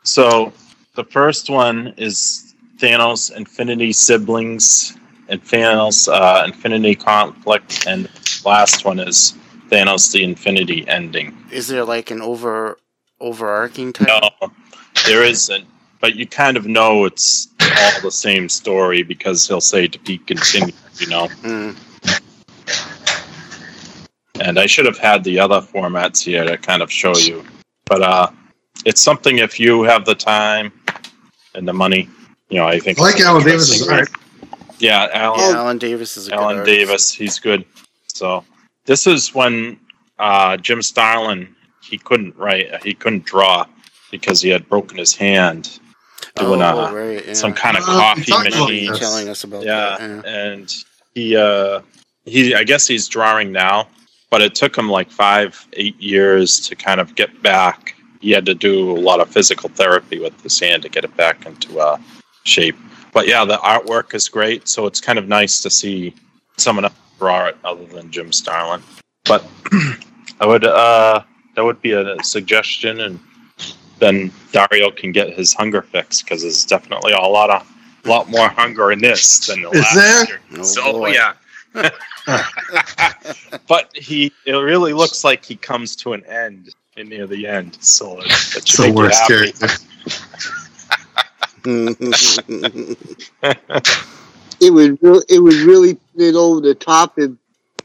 so the first one is Thanos Infinity Siblings and Thanos uh, Infinity Conflict, and last one is Thanos the Infinity Ending. Is there like an over overarching title? No, there isn't. But you kind of know it's *laughs* all the same story because he'll say to be continued, you know. Mm. And I should have had the other formats here to kind of show you. But uh it's something if you have the time and the money, you know, I think I like Alan Davis's art. Yeah, Alan Yeah, Alan Davis is a good Alan artist. Davis, he's good. So this is when uh, Jim Starlin he couldn't write, he couldn't draw because he had broken his hand doing oh, uh, right, yeah. some kind of Uh, coffee talked machine. this. telling us about Yeah, that. and he uh, he I guess he's drawing now, but it took him like five eight years to kind of get back. He had to do a lot of physical therapy with his hand to get it back into uh, shape. But yeah, the artwork is great, so it's kind of nice to see someone else draw it other than Jim Starlin. But *clears throat* I would uh, that would be a suggestion, and then Dario can get his hunger fix because there's definitely a lot of a lot more hunger in this than the Is last there? year. Oh, so boy. yeah. *laughs* but he it really looks like he comes to an end in near the end. So it, it should the make you worst character. *laughs* It would re- it would really put it over the top if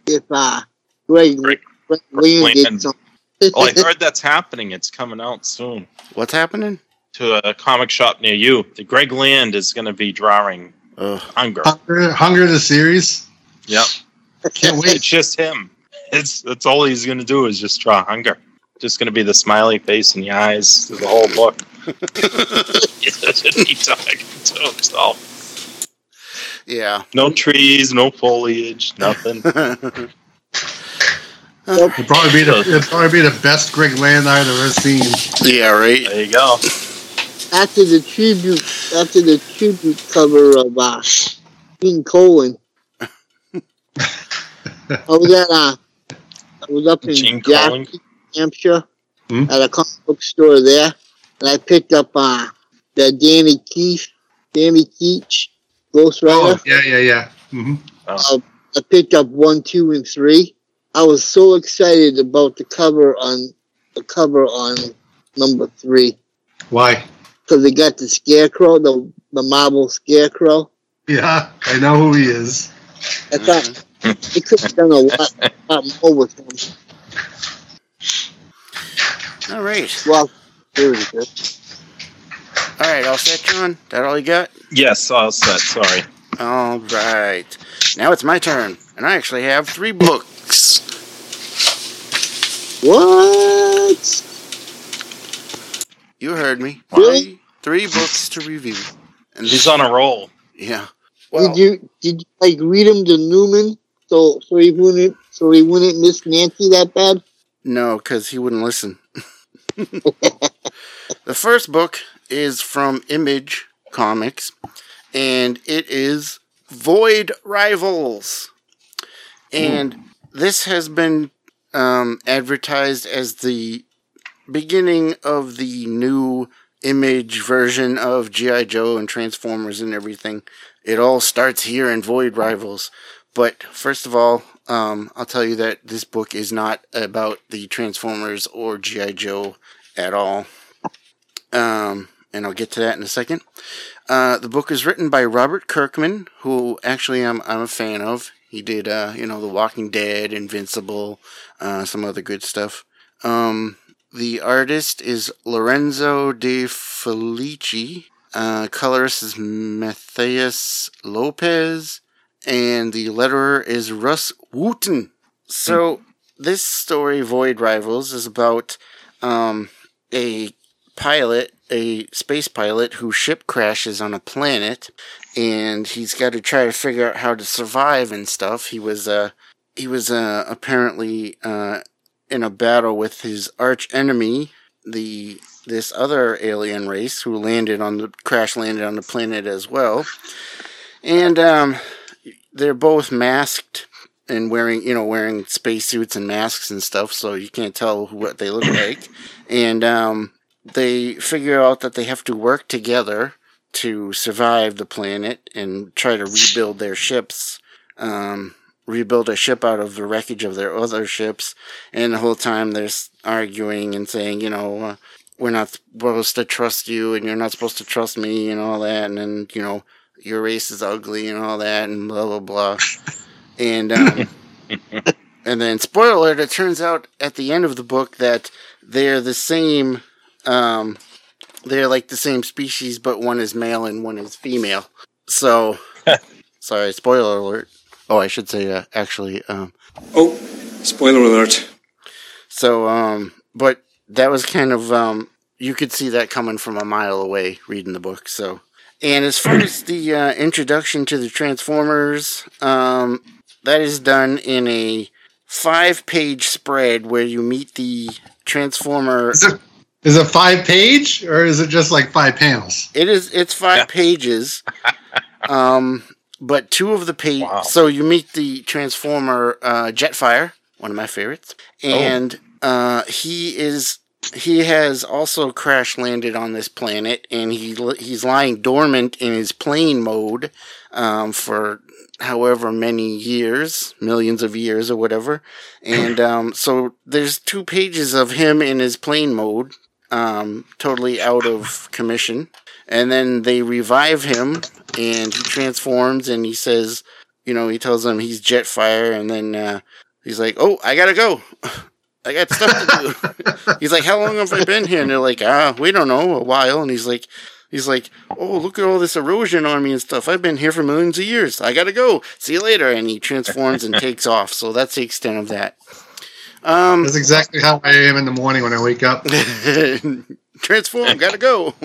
if uh Greg, Greg- Greg Land did something. Well, I heard *laughs* that's happening. It's coming out soon What's happening? to a comic shop near you. The Greg Land is going to be drawing Ugh. Hunger. Hunger, Hunger the series. Yep. Can't wait. It's just him. It's that's all he's gonna do is just draw hunger. Just gonna be the smiley face and the eyes through the whole book. *laughs* *laughs* he talking to himself. yeah. No trees, no foliage, nothing. It'd probably be the *laughs* it'd probably be the best Greg Land I've ever seen. yeah, right. There you go. After the tribute after the tribute cover of uh, King Colin. I was at uh, I was up in Gene Jackson, Hampshire, Hmm? at a comic book store there, and I picked up uh, the Danny Keith, Danny Ketch, Ghost Rider. Oh, yeah, yeah, yeah. hmm Uh, I picked up one, two, and three. I was so excited about the cover on the cover on number three Why? because they got the scarecrow, the the marble scarecrow. Yeah, I know who he is. I thought mm-hmm. they could have done a lot, lot more with him. All right. Well, there it is. All right, all set, John? That all you got? Yes, all set. Sorry. All right. Now it's my turn, and I actually have three books. What? You heard me. Really? Three, three books to review. And He's on a roll. Yeah. Well, did you did you like read him to Newman so so he wouldn't so he wouldn't miss Nancy that bad? no, because he wouldn't listen. *laughs* the first book is from Image Comics, and it is Void Rivals. And hmm. this has been um, advertised as the beginning of the new image version of G.I. Joe and Transformers and everything. It all starts here in Void Rivals. But first of all, um, I'll tell you that this book is not about the Transformers or G.I. Joe at all. Um, and I'll get to that in a second. Uh, the book is written by Robert Kirkman, who actually I'm, I'm a fan of. He did, uh, you know, The Walking Dead, Invincible, uh, some other good stuff. Um, the artist is Lorenzo De Felici. Uh, colorist is Matheus Lopes. And the letterer is Rus Wooton. So, this story, Void Rivals, is about um, a pilot, a space pilot, whose ship crashes on a planet, and he's got to try to figure out how to survive and stuff. He was, uh, he was uh, apparently uh, in a battle with his arch enemy, the this other alien race who landed on the crash landed on the planet as well, and um, they're both masked and wearing you know wearing spacesuits and masks and stuff, so you can't tell what they look like, and um, they figure out that they have to work together to survive the planet and try to rebuild their ships. Um, rebuild a ship out of the wreckage of their other ships, and the whole time they're arguing and saying, you know, uh, we're not supposed to trust you, and you're not supposed to trust me, and all that, and then you know, your race is ugly, and all that, and blah blah blah, and um, *laughs* and then spoiler alert, it turns out at the end of the book that they're the same. Um, they're like the same species, but one is male and one is female. So, *laughs* sorry, spoiler alert. Oh, I should say uh, actually. Um, Oh, spoiler alert. so, um, but that was kind of um, you could see that coming from a mile away reading the book. So, and as far as the uh, introduction to the Transformers, um, that is done in a five-page spread where you meet the Transformer. Is it five page or is it just like five panels? It is. It's five Yeah. pages. *laughs* um, but two of the page. Wow. So you meet the Transformer uh, Jetfire, one of my favorites, and uh, he is. He has also crash landed on this planet, and he he's lying dormant in his plane mode um, for however many years, millions of years or whatever. And *laughs* um, so there's two pages of him in his plane mode, um, totally out of commission. And then they revive him, and he transforms, and he says, you know, he tells them he's Jetfire, and then uh, he's like, "Oh, I gotta go. *laughs* I got stuff to do." *laughs* he's like, "How long have I been here?" And they're like, "Ah, we don't know, a while." And he's like, "He's like, oh, look at all this erosion on me and stuff. I've been here for millions of years. I gotta go. See you later." And he transforms and *laughs* takes off. So that's the extent of that. Um, That's exactly how I am in the morning when I wake up. *laughs* transform gotta go. *laughs*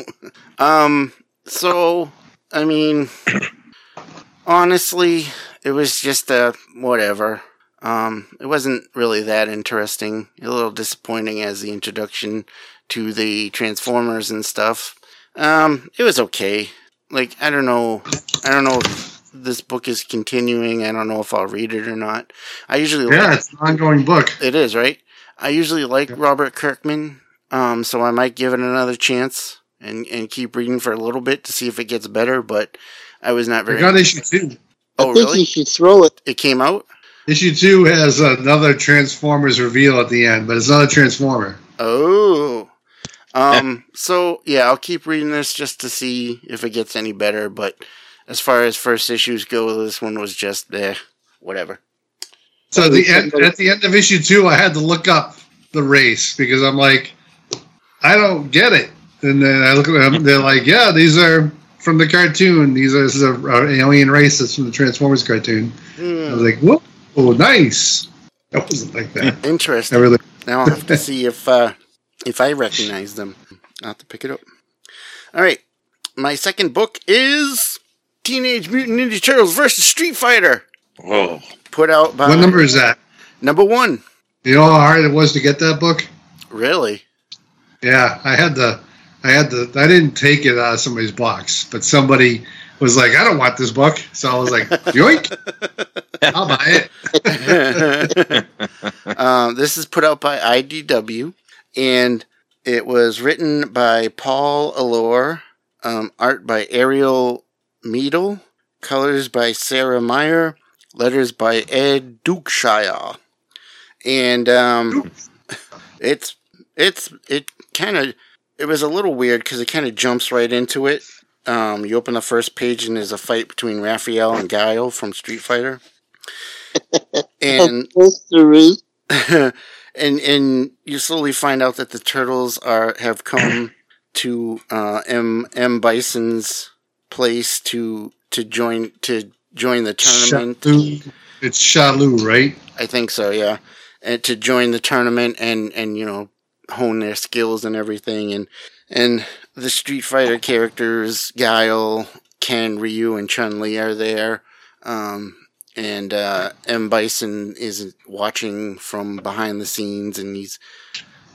Um so i mean *clears throat* honestly it was just a whatever. Um it wasn't really that interesting. A little disappointing as the introduction to the transformers and stuff. Um it was okay. Like I don't know, I don't know if this book is continuing. I don't know if I'll read it or not. I usually Yeah, like, it's an ongoing book. it is right. I usually like Robert Kirkman, um, so I might give it another chance and and keep reading for a little bit to see if it gets better. But I was not I very. got issue two. oh I think really? you should throw it. It came out. Issue two has another Transformers reveal at the end, but it's not a Transformer. Oh. Um, *laughs* so yeah, I'll keep reading this just to see if it gets any better, but as far as first issues go, this one was just eh, whatever. So at the end, at the end of issue two, I had to look up the race because I'm like, I don't get it. And then I look at them, they're like, yeah, these are from the cartoon. These are, this is a, a alien race that's from the Transformers cartoon. I was Hmm, like, whoa, oh, nice. That wasn't like that. Interesting. really, Now I'll have to see if uh, if I recognize them. I'll have to pick it up. All right, my second book is Teenage Mutant Ninja Turtles versus Street Fighter, Whoa. put out by what number is that? number one. You know how hard it was to get that book? Really? Yeah, I had the, I had the, I didn't take it out of somebody's box, but somebody was like, I don't want this book. So I was like, *laughs* yoink, I'll buy it. *laughs* um, this is put out by IDW, and it was written by Paul Allor, um, art by Ariel Meadle, colors by Sarah Meyer, letters by Ed Dukeshire, and um, it's it's it kind of it was a little weird because it kind of jumps right into it. Um, you open the first page and there's a fight between Raphael and Guile from Street Fighter, *laughs* and History. *laughs* and and you slowly find out that the turtles are have come *coughs* to uh, M M Bison's place to to join to join the tournament. Shalu, it's Shalu, right? I think so, yeah. And to join the tournament and and you know hone their skills and everything and and the Street Fighter characters Guile, Ken, Ryu, and Chun Li are there. Um, and uh, M Bison is watching from behind the scenes, and he's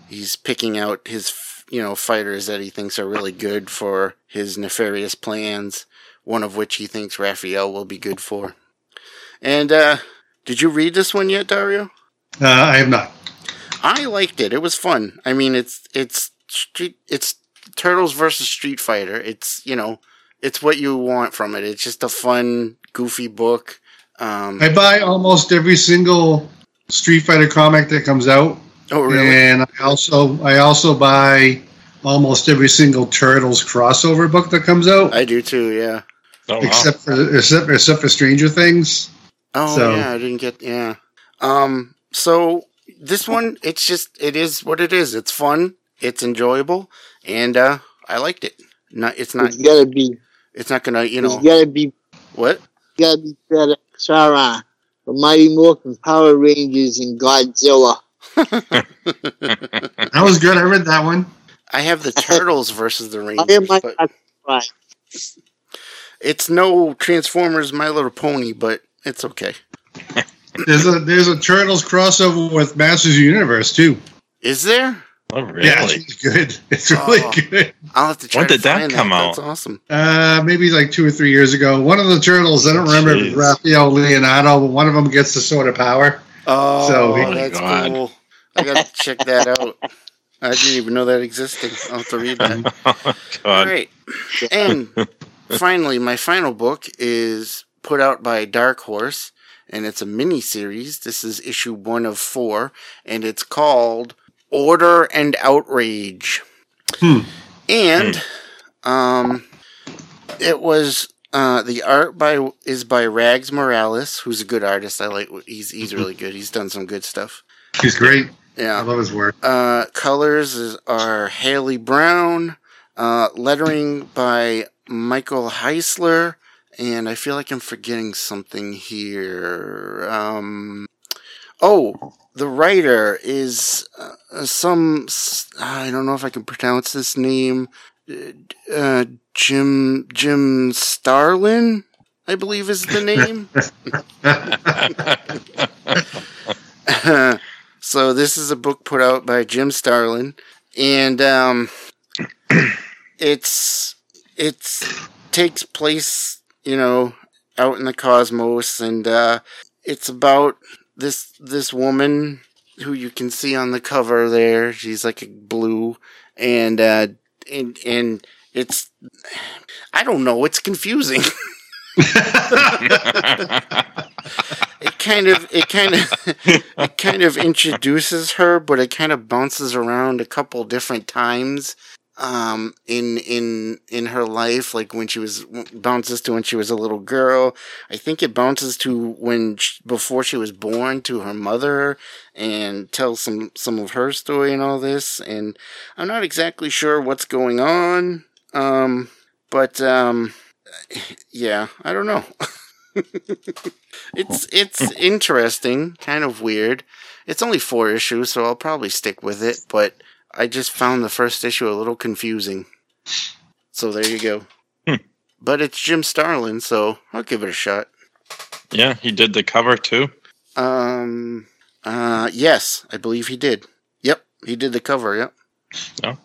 he's picking out his you know fighters that he thinks are really good for his nefarious plans. One of which he thinks Raphael will be good for. And uh, did you read this one yet, Dario? Uh, I have not. I liked it. It was fun. I mean, it's it's street it's Turtles versus Street Fighter. It's you know, it's what you want from it. It's just a fun, goofy book. Um, I buy almost every single Street Fighter comic that comes out, oh really? and I also I also buy almost every single Turtles crossover book that comes out, I do too. Yeah. Oh, wow. except for except except for Stranger Things. Oh So- yeah, I didn't get yeah. Um. So this one, it's just it is what it is. It's fun. It's enjoyable, and uh, I liked it. Not. It's not. It's gotta be. It's not gonna. You It's know gotta be. what? Gotta be better. Sauron, the Mighty Morphin Power Rangers, and Godzilla. That was good. I read that one. I have the Turtles versus the I Rangers, am my but it's no Transformers My Little Pony, but it's okay. There's a there's a Turtles crossover with Masters of Universe too. Is there? Oh, really? Yeah, it's good. It's really Oh. good. I'll have to try When to did that find come That's out? awesome. Uh, maybe like two or three years ago. One of the turtles, I don't remember Jeez. Raphael Leonardo, but one of them gets the sword of power. Oh, So- Oh my that's God. cool. I gotta check that out. I didn't even know that existed. I'll have to read that. All *laughs* God. right. And finally, my final book is put out by Dark Horse, and it's a mini series. This is issue one of four, and it's called Order and Outrage. Hmm. And um, it was uh, the art by is by Rags Morales, who's a good artist. I like. He's he's really good. He's done some good stuff. He's great. I love his work. Uh, colors is, are Haley Brown. Uh, lettering by Michael Heisler. And I feel like I'm forgetting something here. Um, oh, the writer is uh, some. I don't know if I can pronounce this name. Uh, Jim Jim Starlin, I believe is the name. *laughs* *laughs* *laughs* so this is a book put out by Jim Starlin, and um, *clears throat* it's it's takes place, you know, out in the cosmos, and uh, it's about this this woman who you can see on the cover there. She's like a blue, and uh, and and it's I don't know. It's confusing. *laughs* *laughs* it kind of it kind of *laughs* it kind of introduces her, but it kind of bounces around a couple different times um in in in her life like when she was bounces to when she was a little girl. I think it bounces to when she, before she was born to her mother and tells some some of her story and all this and i'm not exactly sure what's going on um but um yeah i don't know *laughs* *laughs* it's it's interesting kind of weird it's only four issues so i'll probably stick with it but I just found the first issue a little confusing. So there you go. Hmm. But it's Jim Starlin, so I'll give it a shot. yeah, he did the cover too. Um, uh, yes, I believe he did. Yep, he did the cover. Yep. Oh.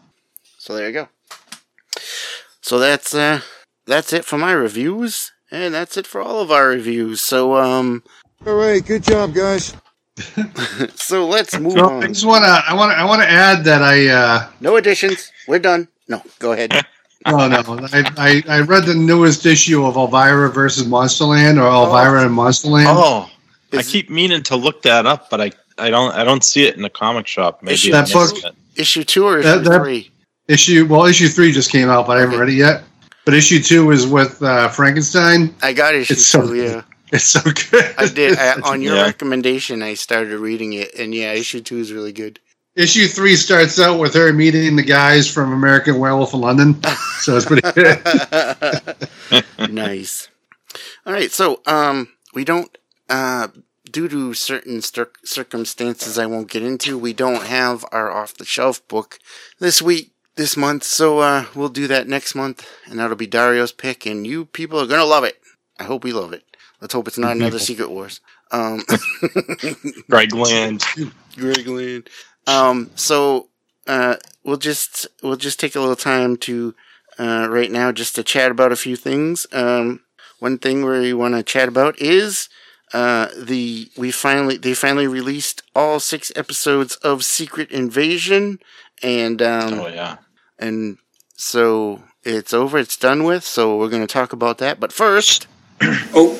So there you go. So that's uh, that's it for my reviews, and that's it for all of our reviews. So um, All right, good job, guys. *laughs* so let's move So I just want to I want I want to add that I uh, No additions. We're done. No, go ahead. *laughs* no no I, I I read the newest issue of Elvira versus Monsterland or Elvira and Monsterland. Oh, I keep meaning to look that up, but I I don't I don't see it in the comic shop. Maybe Issue- That book- it. Issue two or issue that- three? Issue well issue three just came out, but I haven't read it yet. But issue two is with uh, Frankenstein. I got issue It's so two. Yeah. It's so good. I did I, *laughs* on your Yeah. recommendation. I started reading it, and yeah, issue two is really good. issue three starts out with her meeting the guys from American Werewolf in London, so it's pretty good. *laughs* nice. All right, so um, we don't uh, due to certain cir- circumstances I won't get into, we don't have our off the shelf book this week, this month. So uh, we'll do that next month, and that'll be Dario's pick, and you people are gonna love it. I hope we love it. Let's hope it's not another Secret Wars. Um, *laughs* Greg Land. Greg Land. Um, so uh, we'll just we'll just take a little time to uh, right now just to chat about a few things. Um, one thing we want to chat about is uh, the we finally they finally released all six episodes of Secret Invasion, and um, Oh yeah. and so it's over, it's done with. So we're going to talk about that. But first, *clears throat* Oh,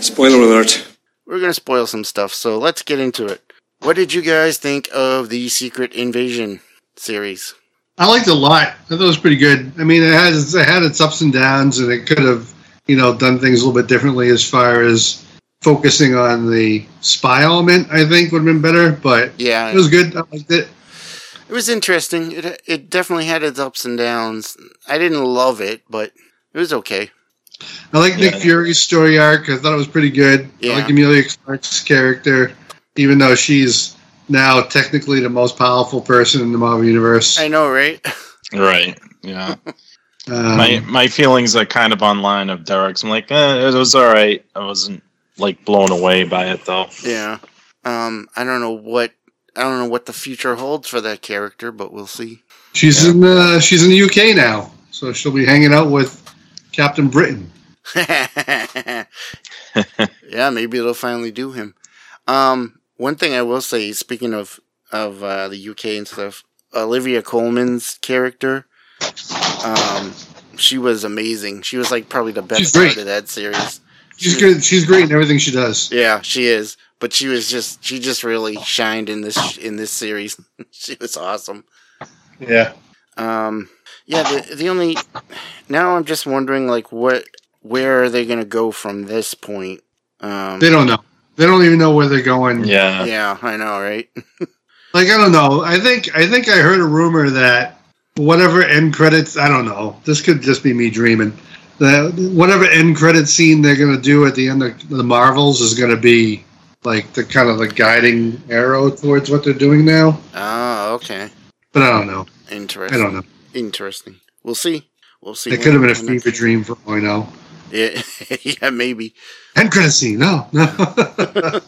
spoiler alert. we're going to spoil some stuff. So let's get into it. What did you guys think of the Secret Invasion series? I liked it a lot. I thought it was pretty good. I mean, it has it had its ups and downs, and it could have you know done things a little bit differently as far as focusing on the spy element. I think would have been better, but Yeah, it was good. I liked it. It was interesting. It it definitely had its ups and downs. I didn't love it, but it was okay. I like Nick Fury's story arc. I thought it was pretty good. Yeah. I like Emilia Clarke's character, even though she's now technically the most powerful person in the Marvel universe. I know, right? *laughs* Right. Yeah. Um, my my feelings are kind of online of Derrick's. I'm like, eh, it was all right. I wasn't like blown away by it though. yeah. Um, I don't know what I don't know what the future holds for that character, but we'll see. she's in uh, she's in the UK now, so she'll be hanging out with Captain Britain. *laughs* *laughs* yeah, maybe it'll finally do him. Um, one thing I will say, speaking of of uh, the UK and stuff, Olivia Colman's character, um, she was amazing. She was like probably the best part of that series. She's good. She's great in everything she does. Yeah, she is. But she was just she just really shined in this in this series. *laughs* she was awesome. Yeah. Um, yeah, the the only now I'm just wondering like what where are they gonna go from this point? Um, They don't know. They don't even know where they're going. Yeah. yeah, I know, right? *laughs* Like I don't know. I think I think I heard a rumor that whatever end credits. I don't know. This could just be me dreaming. That whatever end credit scene they're gonna do at the end of the Marvels is gonna be like the kind of the guiding arrow towards what they're doing now. Oh, okay. But I don't know. Interesting. I Interesting. don't know. Interesting. We'll see. We'll see. It could have been a fever dream for all I know. Yeah, *laughs* yeah, maybe. End credit scene. No, no. *laughs*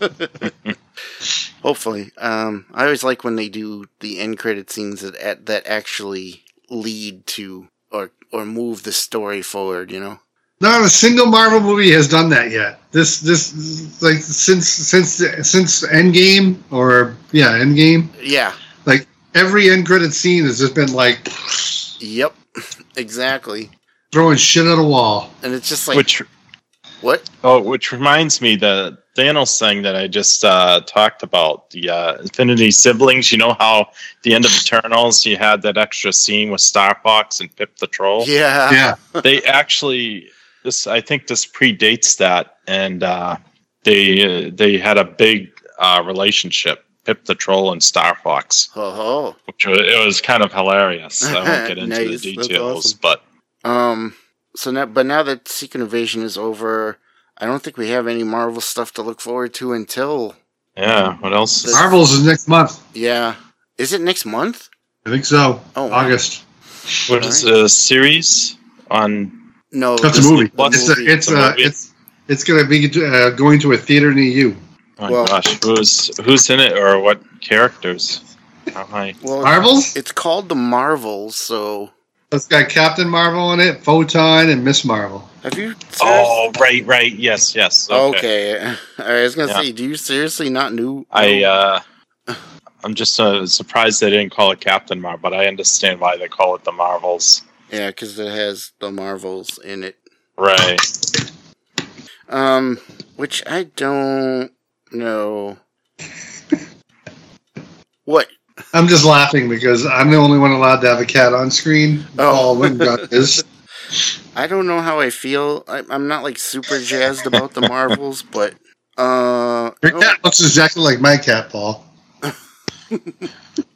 Hopefully. Um, I always like when they do the end credit scenes that that actually lead to or or move the story forward. You know. Not a single Marvel movie has done that yet. This this like since since since Endgame or yeah Endgame. Yeah. Like every end credit scene has just been like Yep. Exactly. throwing shit at a wall. And it's just like which what? oh, which reminds me the Thanos thing that I just uh, talked about the uh, Infinity siblings. You know how at the end of Eternals you had that extra scene with Star Fox and Pip the Troll. Yeah. Yeah, they actually this I think this predates that, and uh, they uh, they had a big uh, relationship, Pip the Troll and Star Fox, Oh, which was, it was kind of hilarious. I won't *laughs* get into Nice, the details, awesome. but. Um. So now, but now that Secret Invasion is over, I don't think we have any Marvel stuff to look forward to until yeah, what else? Is, Marvels is next month. yeah. Is it next month? I think so. Oh, wow. August. what is a series on? No, That's a movie. Plus, It's a, movie. it's It's a movie. it's it's gonna be uh, going to a theater near you. Oh my Well- gosh, who's who's in it or what characters? How high? Well, Marvels. it's called the Marvels. So It's got Captain Marvel in it, Photon, and Miss Marvel. have you? Oh, right, right. Yes, yes. Okay. All right, *laughs* I was gonna Yeah. say, do you seriously not knew? I uh, *laughs* I'm just uh, surprised they didn't call it Captain Marvel, but I understand why they call it the Marvels. Yeah, because it has the Marvels in it. Right. Um, which I don't know. What? I'm just laughing because I'm the only one allowed to have a cat on screen. Oh. Paul Wingard is. I don't know how I feel. I, I'm not like super jazzed about the Marvels, but uh, Your cat looks exactly like my cat, Paul. *laughs*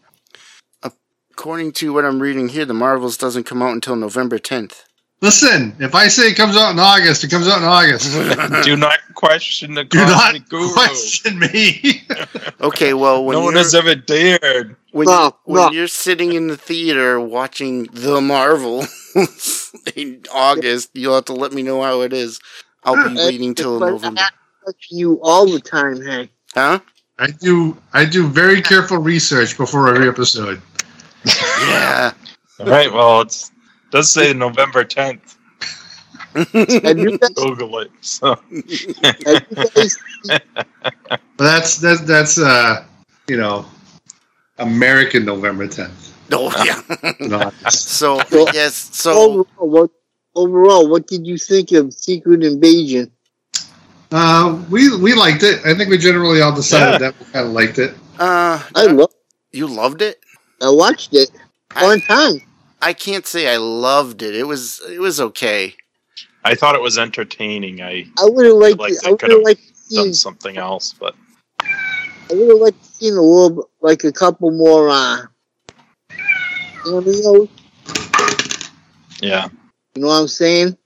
according to what I'm reading here, the Marvels doesn't come out until November 10th. Listen, if I say it comes out in August, it comes out in August. *laughs* Do not question the Do not guru. question me. *laughs* Okay, well when no one has ever dared. when, No, when no. you're sitting in the theater watching the Marvels *laughs* in August, you'll have to let me know how it is. I'll be waiting till but November. I touch you all the time, Hank. Huh? I do. I do very careful research before every episode. Yeah. All right. Well, it's it does say November 10th. Have you guys, Google it. So have you guys *laughs* that's that's that's uh you know American November 10th. Oh yeah. No, *laughs* so Well, yes. So overall, what overall, what did you think of Secret Invasion? uh, we we liked it. I think we generally all decided Yeah. that we kind of liked it. uh, I love. you loved it. I watched it one time. I can't say I loved it. It was it was okay. I thought it was entertaining. I I would have liked. Like to, I would could've liked to done something else, but I would have liked to see a little, bit- like a couple more uh, cameos. yeah, You know what I'm saying?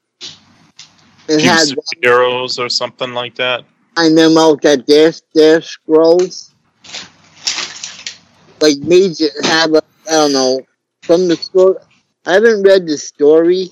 It few had superheroes or something like that. find them out that their their Skrulls. Like major have a I don't know from the story. I haven't read the story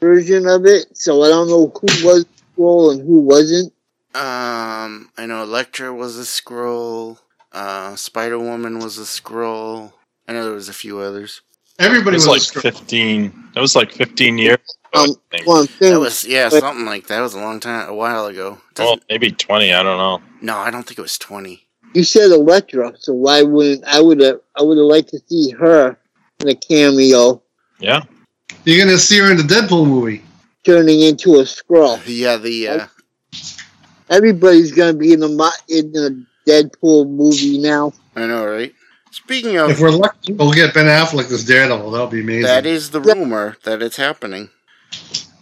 version of it, so I don't know who was Skrull and who wasn't. Um, I know Elektra was a Skrull. Uh, Spider Woman was a Skrull. I know there was a few others. It Everybody was was, like a Skrull. fifteen. That was like fifteen years. Um, Well, That was yeah, something like that. It was a long time, a while ago. Well, Doesn't, maybe twenty. I don't know. no, I don't think it was twenty. You said Elektra, so why wouldn't I would have I would have liked to see her in a cameo Yeah, You're gonna see her in the Deadpool movie. turning into a Skrull. Yeah, the uh, Everybody's gonna be in the mo- in the Deadpool movie now. I know, right? Speaking of, If we're lucky, we'll get Ben Affleck as Daredevil. That'll be amazing. that is the rumor that it's happening.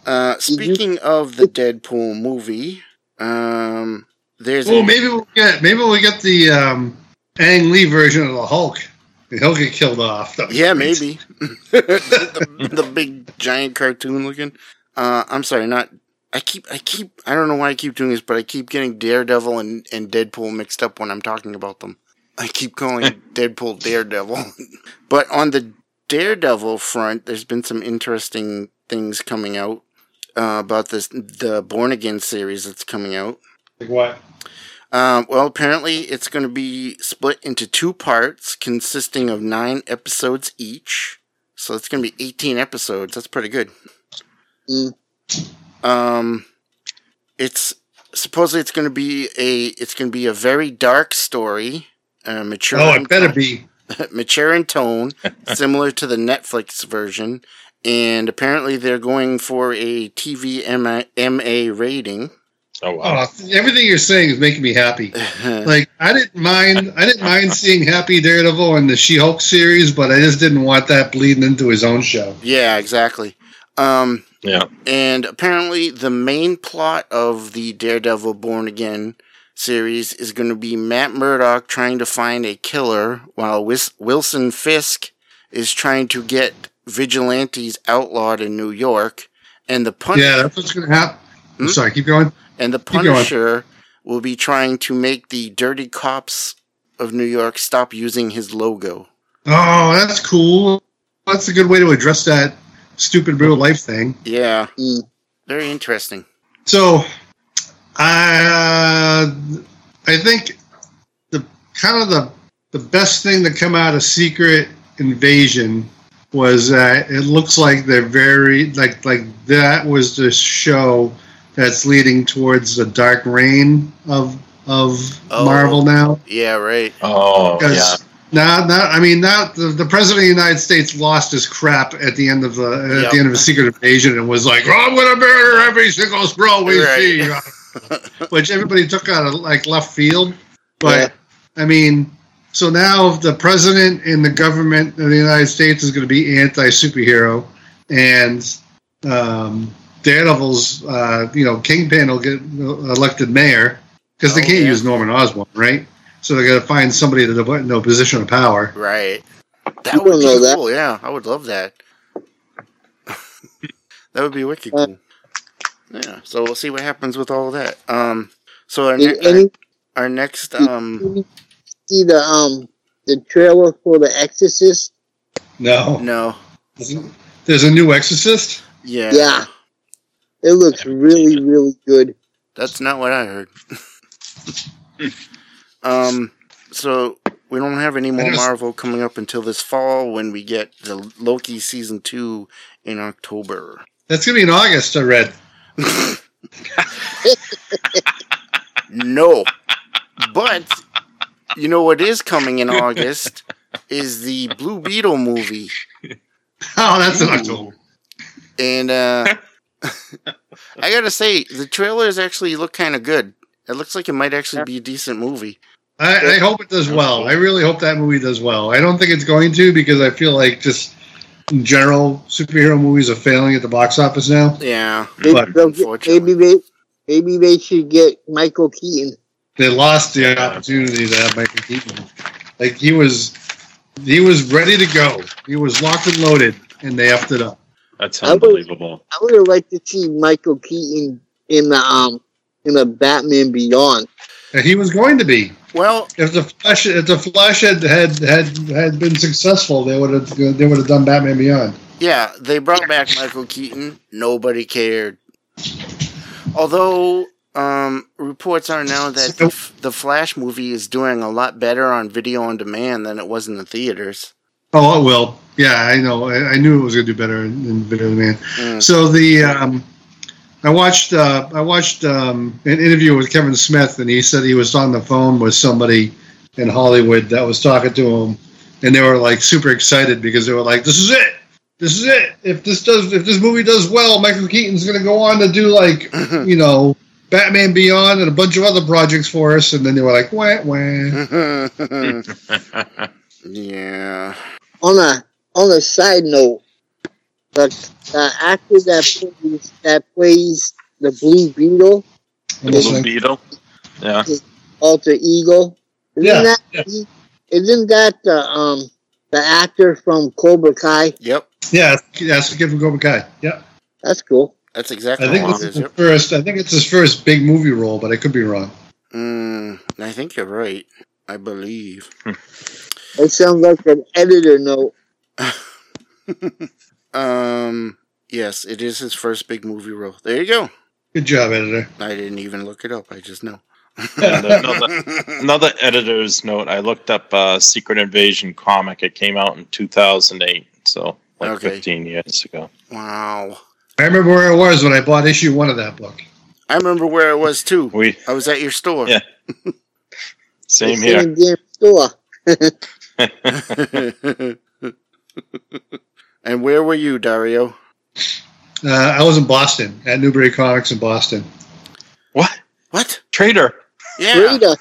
Uh, Did you- speaking of the Deadpool movie, um, there's oh, a, maybe we'll get maybe we'll get the um, Ang Lee version of the Hulk. He'll get killed off. That'd Yeah, great. maybe. *laughs* the, the big giant cartoon looking. Uh, I'm sorry, not. I keep, I keep, I don't know why I keep doing this, but I keep getting Daredevil and, and Deadpool mixed up when I'm talking about them. I keep calling *laughs* Deadpool Daredevil. *laughs* but on the Daredevil front, there's been some interesting things coming out uh, about this the Born Again series that's coming out. Like what? Um, well, apparently it's going to be split into two parts consisting of nine episodes each. So it's going to be 18 episodes. That's pretty good. Mm. Um, it's supposedly it's going to be a it's going to be a very dark story, uh, mature. Oh, it better tone- be. *laughs* mature in tone, similar to the Netflix version, and apparently they're going for a TV MA rating. Oh wow. Oh, everything you're saying is making me happy. *laughs* Like I didn't mind, I didn't mind seeing Happy Daredevil in the She-Hulk series, but I just didn't want that bleeding into his own show. yeah, exactly. Um, yeah. And apparently, the main plot of the Daredevil Born Again series is going to be Matt Murdock trying to find a killer while Wis- Wilson Fisk is trying to get vigilantes outlawed in New York. And the Pun- Yeah, that's what's going to happen. I'm Hmm? sorry, keep going. And the. Punisher will be trying to make the dirty cops of New York stop using his logo. Oh, that's cool. That's a good way to address that stupid real life thing. Yeah, Mm. very interesting. So, I I think the kind of the the best thing to come out of Secret Invasion was that it looks like they're very like like that was the show that's leading towards a dark reign of of Oh. Marvel now. Yeah, right. Oh yeah. Because now, now, I mean, now the, the president of the United States lost his crap at the end of the at Yep. the end of a secret invasion and was like, "Oh, "I'm going to murder every single Skrull we Right. see," *laughs* *laughs* which everybody took out of like left field. But I mean, so now the president and the government of the United States is going to be anti superhero, and um, Daredevil's, uh, you know, Kingpin will get elected mayor because they Oh, can't yeah. use Norman Osborn, right? So they got to find somebody in a no position of power. Right. That You would be know that. cool. Yeah, I would love that. *laughs* that would be wicked Uh, cool. Yeah. So we'll see what happens with all that. Um. So our, Did ne- any our, our next um. see the um the trailer for The Exorcist? No, No. there's a new Exorcist. Yeah. Yeah. It looks really, really good. That's not what I heard. *laughs* um. So we don't have any more Marvel coming up until this fall when we get the Loki season two in October. That's gonna be in August. I read. *laughs* No. But you know what is coming in August is the Blue Beetle movie. *laughs* Oh, that's in October. And uh *laughs* I gotta say, the trailers actually look kinda good. It looks like it might actually be a decent movie. I, I hope it does well. I really hope that movie does well. I don't think it's going to because I feel like just in general superhero movies are failing at the box office now. Yeah. Maybe, But- they'll get- Unfortunately. maybe they maybe they should get Michael Keaton. They lost the opportunity to have Michael Keaton. Like he was, he was ready to go. He was locked and loaded, and they effed it up. That's I would- unbelievable. I would have liked to see Michael Keaton in the um in the Batman Beyond. And he was going to be. Well, If the Flash, if the Flash had had had, had been successful, they would have they would have done Batman Beyond. yeah, they brought back Michael Keaton. Nobody cared. Although um, reports are now that the, F- the Flash movie is doing a lot better on video on demand than it was in the theaters. Oh, it will. Yeah, I know. I, I knew it was going to do better than in Video on Demand. Mm. So the um, I watched uh, I watched um, an interview with Kevin Smith, and he said he was on the phone with somebody in Hollywood that was talking to him, and they were like super excited because they were like, "This is it, this is it. If this does, if this movie does well, Michael Keaton's going to go on to do like *laughs* you know." Batman Beyond and a bunch of other projects for us, and then they were like, "Wah wah." *laughs* *laughs* yeah. On a on a side note, the, the actor that plays that plays the Blue Beetle, Blue Beetle. Yeah. alter ego, isn't Yeah, that yeah. not that the um the actor from Cobra Kai? Yep. Yeah, that's the kid from Cobra Kai. Yeah. That's cool. That's exactly I think this it is is. his Yep. first. I think it's his first big movie role, but I could be wrong. Mm, I think you're right. I believe. It sounds like an editor note. *laughs* Um. Yes, it is his first big movie role. There you go. Good job, editor. I didn't even look it up. I just know. Another, *laughs* another editor's note. I looked up uh, Secret Invasion comic. It came out in 2008, so like Okay. 15 years ago. wow. I remember where I was when I bought issue one of that book. I remember where I was too. We I was at your store. Yeah. *laughs* same here. same store. *laughs* and where were you, Dario? Uh, I was in Boston at Newbury Comics in Boston. What What? Traitor. Yeah. Traitor.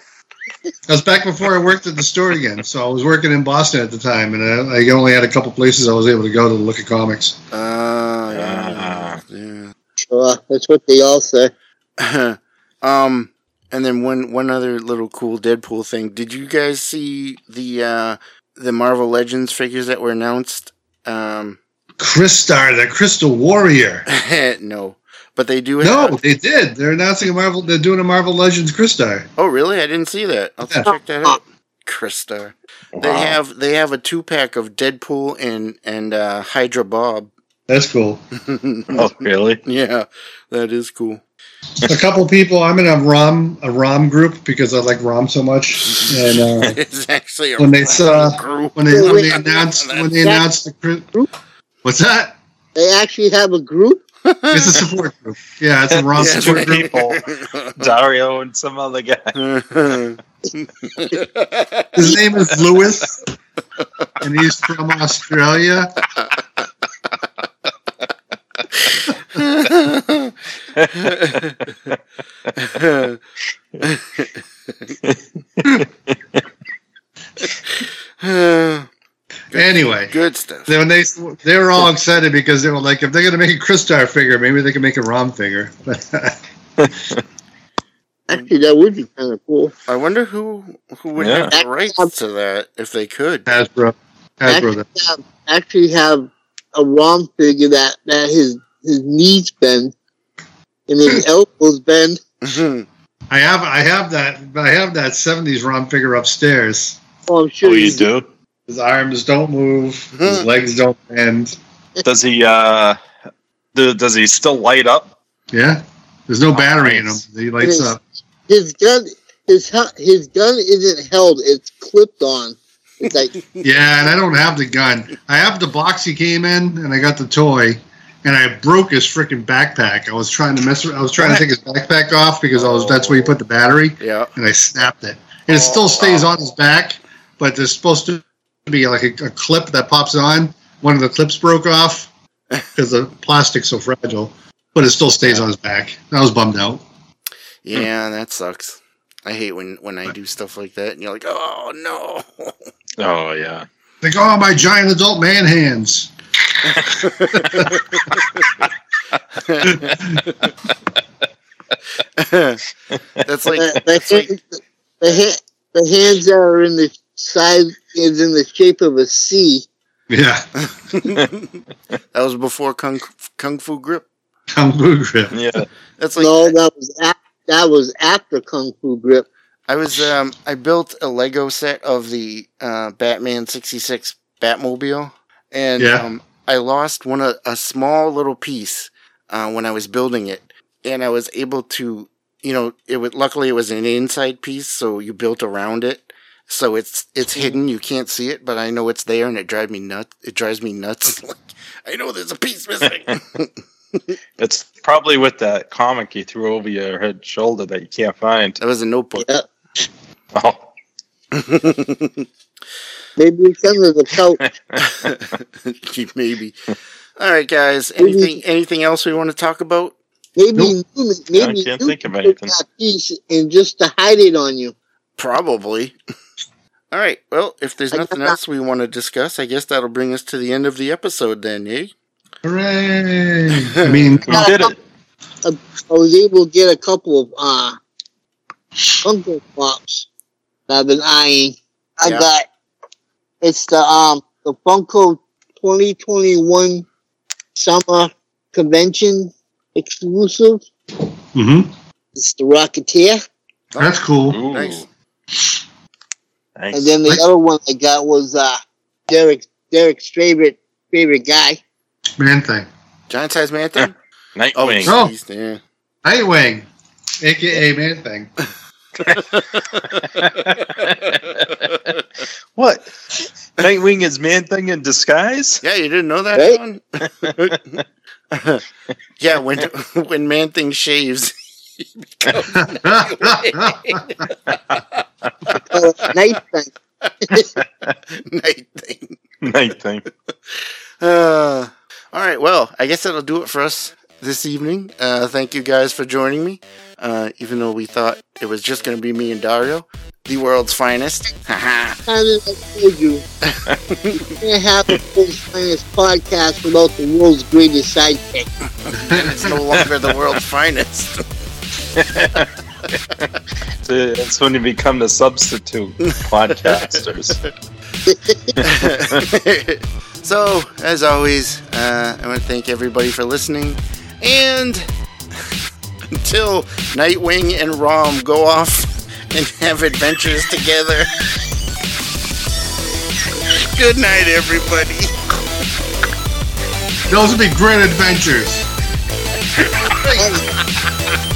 I was back before I worked at the store again, so I was working in Boston at the time, and I, I only had a couple places I was able to go to look at comics. Uh, yeah. Ah. yeah. Sure, that's what they all say. *laughs* um, and then one one other little cool Deadpool thing. Did you guys see the uh the Marvel Legends figures that were announced? Um, Crystar, the Crystal Warrior. *laughs* no, but they do. No, they did. They're announcing a Marvel. They're doing a Marvel Legends Crystar. oh, really? I didn't see that. I'll Yeah. check that out. *laughs* Crystar. They have they have a two pack of Deadpool and and uh, Hydra Bob. That's cool. *laughs* Oh, really? yeah, that is cool. A couple people. I'm in a ROM a ROM group because I like ROM so much, and uh, *laughs* it's actually a when they saw group. when they when they announced when they announced the group. what's that? They actually have a group. It's a support group. Yeah, it's a ROM *laughs* Yeah, support group. people. *laughs* Dario and some other guy. His name is Lewis, and he's from Australia. Anyway, Good stuff. then when they they were all excited because they were like, if they're gonna make a Crystar figure, maybe they can make a ROM figure. *laughs* Actually, that would be kind of cool. I wonder who who would Yeah. have the rights to that if they could. Hasbro, Hasbro. Actually have, actually have a ROM figure that, that his his knees bend and his *clears throat* elbows bend. I have I have that I have that '70s ROM figure upstairs. Oh, I'm sure Oh, you do? His arms don't move. His legs don't bend. Does he? uh do, Does he still light up? Yeah, there's no battery in him. He lights up. His gun, his hu- his gun isn't held; it's clipped on. It's like *laughs* Yeah, and I don't have the gun. I have the box he came in, and I got the toy, and I broke his freaking backpack. I was trying to mess. I was trying to take his backpack off because I was. That's where you put the battery, yeah. and I snapped it. And it still oh, stays on his back, but there's supposed to be like a, a clip that pops on. One of the clips broke off *laughs* because the plastic's so fragile, but it still stays on his back. I was bummed out. Yeah, that sucks. I hate when when I do stuff like that and you're like, oh no. Oh yeah. Like, oh, my giant adult man hands. That's like the, the, like hand, the, ha- the hands that are in the side is in the shape of a C. Yeah, *laughs* that was before Kung Kung Fu Grip. Kung Fu grip. Yeah. That's like no, that was af- that was after Kung Fu Grip. I was um I built a Lego set of the uh, Batman sixty six Batmobile, and Yeah. um, I lost one a, a small little piece uh, when I was building it, and I was able to you know it was luckily it was an inside piece, so you built around it, so it's it's hidden, you can't see it, but I know it's there, and it drives me nuts. It drives me nuts. *laughs* like, I know there's a piece missing. *laughs* *laughs* It's probably with that comic you threw over your head shoulder that you can't find. that was a notebook. Yeah, Oh, maybe it's under the couch. Maybe. All right, guys. Anything anything else we want to talk about? Maybe Nope. Newman, I can't Newman think of anything. that piece and just to hide it on you. Probably. All right. Well, if there's nothing else we want to discuss, I guess that'll bring us to the end of the episode then, eh? Hooray! *laughs* I mean, we did it. I was able to get a couple of uh Funko Pops that I've been eyeing. I Yeah. got it's the um the Funko 2021 Summer Convention exclusive. Mm-hmm. It's the Rocketeer, that's cool. Ooh. Nice. Nice. and then the Nice. other one I got was uh Derrick Derrick's favorite favorite guy. Man thing. Giant size man thing? Oh, *laughs* Nightwing. Oh. jeez, yeah. Nightwing, aka Man thing. *laughs* *laughs* what? Nightwing is Man Thing in disguise? Yeah, you didn't know that, Jon? *laughs* yeah, when when Man Thing shaves, he becomes night thing. *laughs* Night Thing. Night Thing. Uh, all right, well, I guess that'll do it for us this evening. Uh, thank you guys for joining me. Uh, even though we thought it was just going to be me and Dario, the world's finest. Haha. As *laughs* I told you, you *laughs* can't have the world's finest podcast without the world's greatest sidekick. and it's no longer the world's *laughs* finest. It's when you become the substitute podcasters. so, as always, uh, I want to thank everybody for listening. And until Nightwing and Rom go off and have adventures together, good night, everybody. Those would be great adventures. *laughs*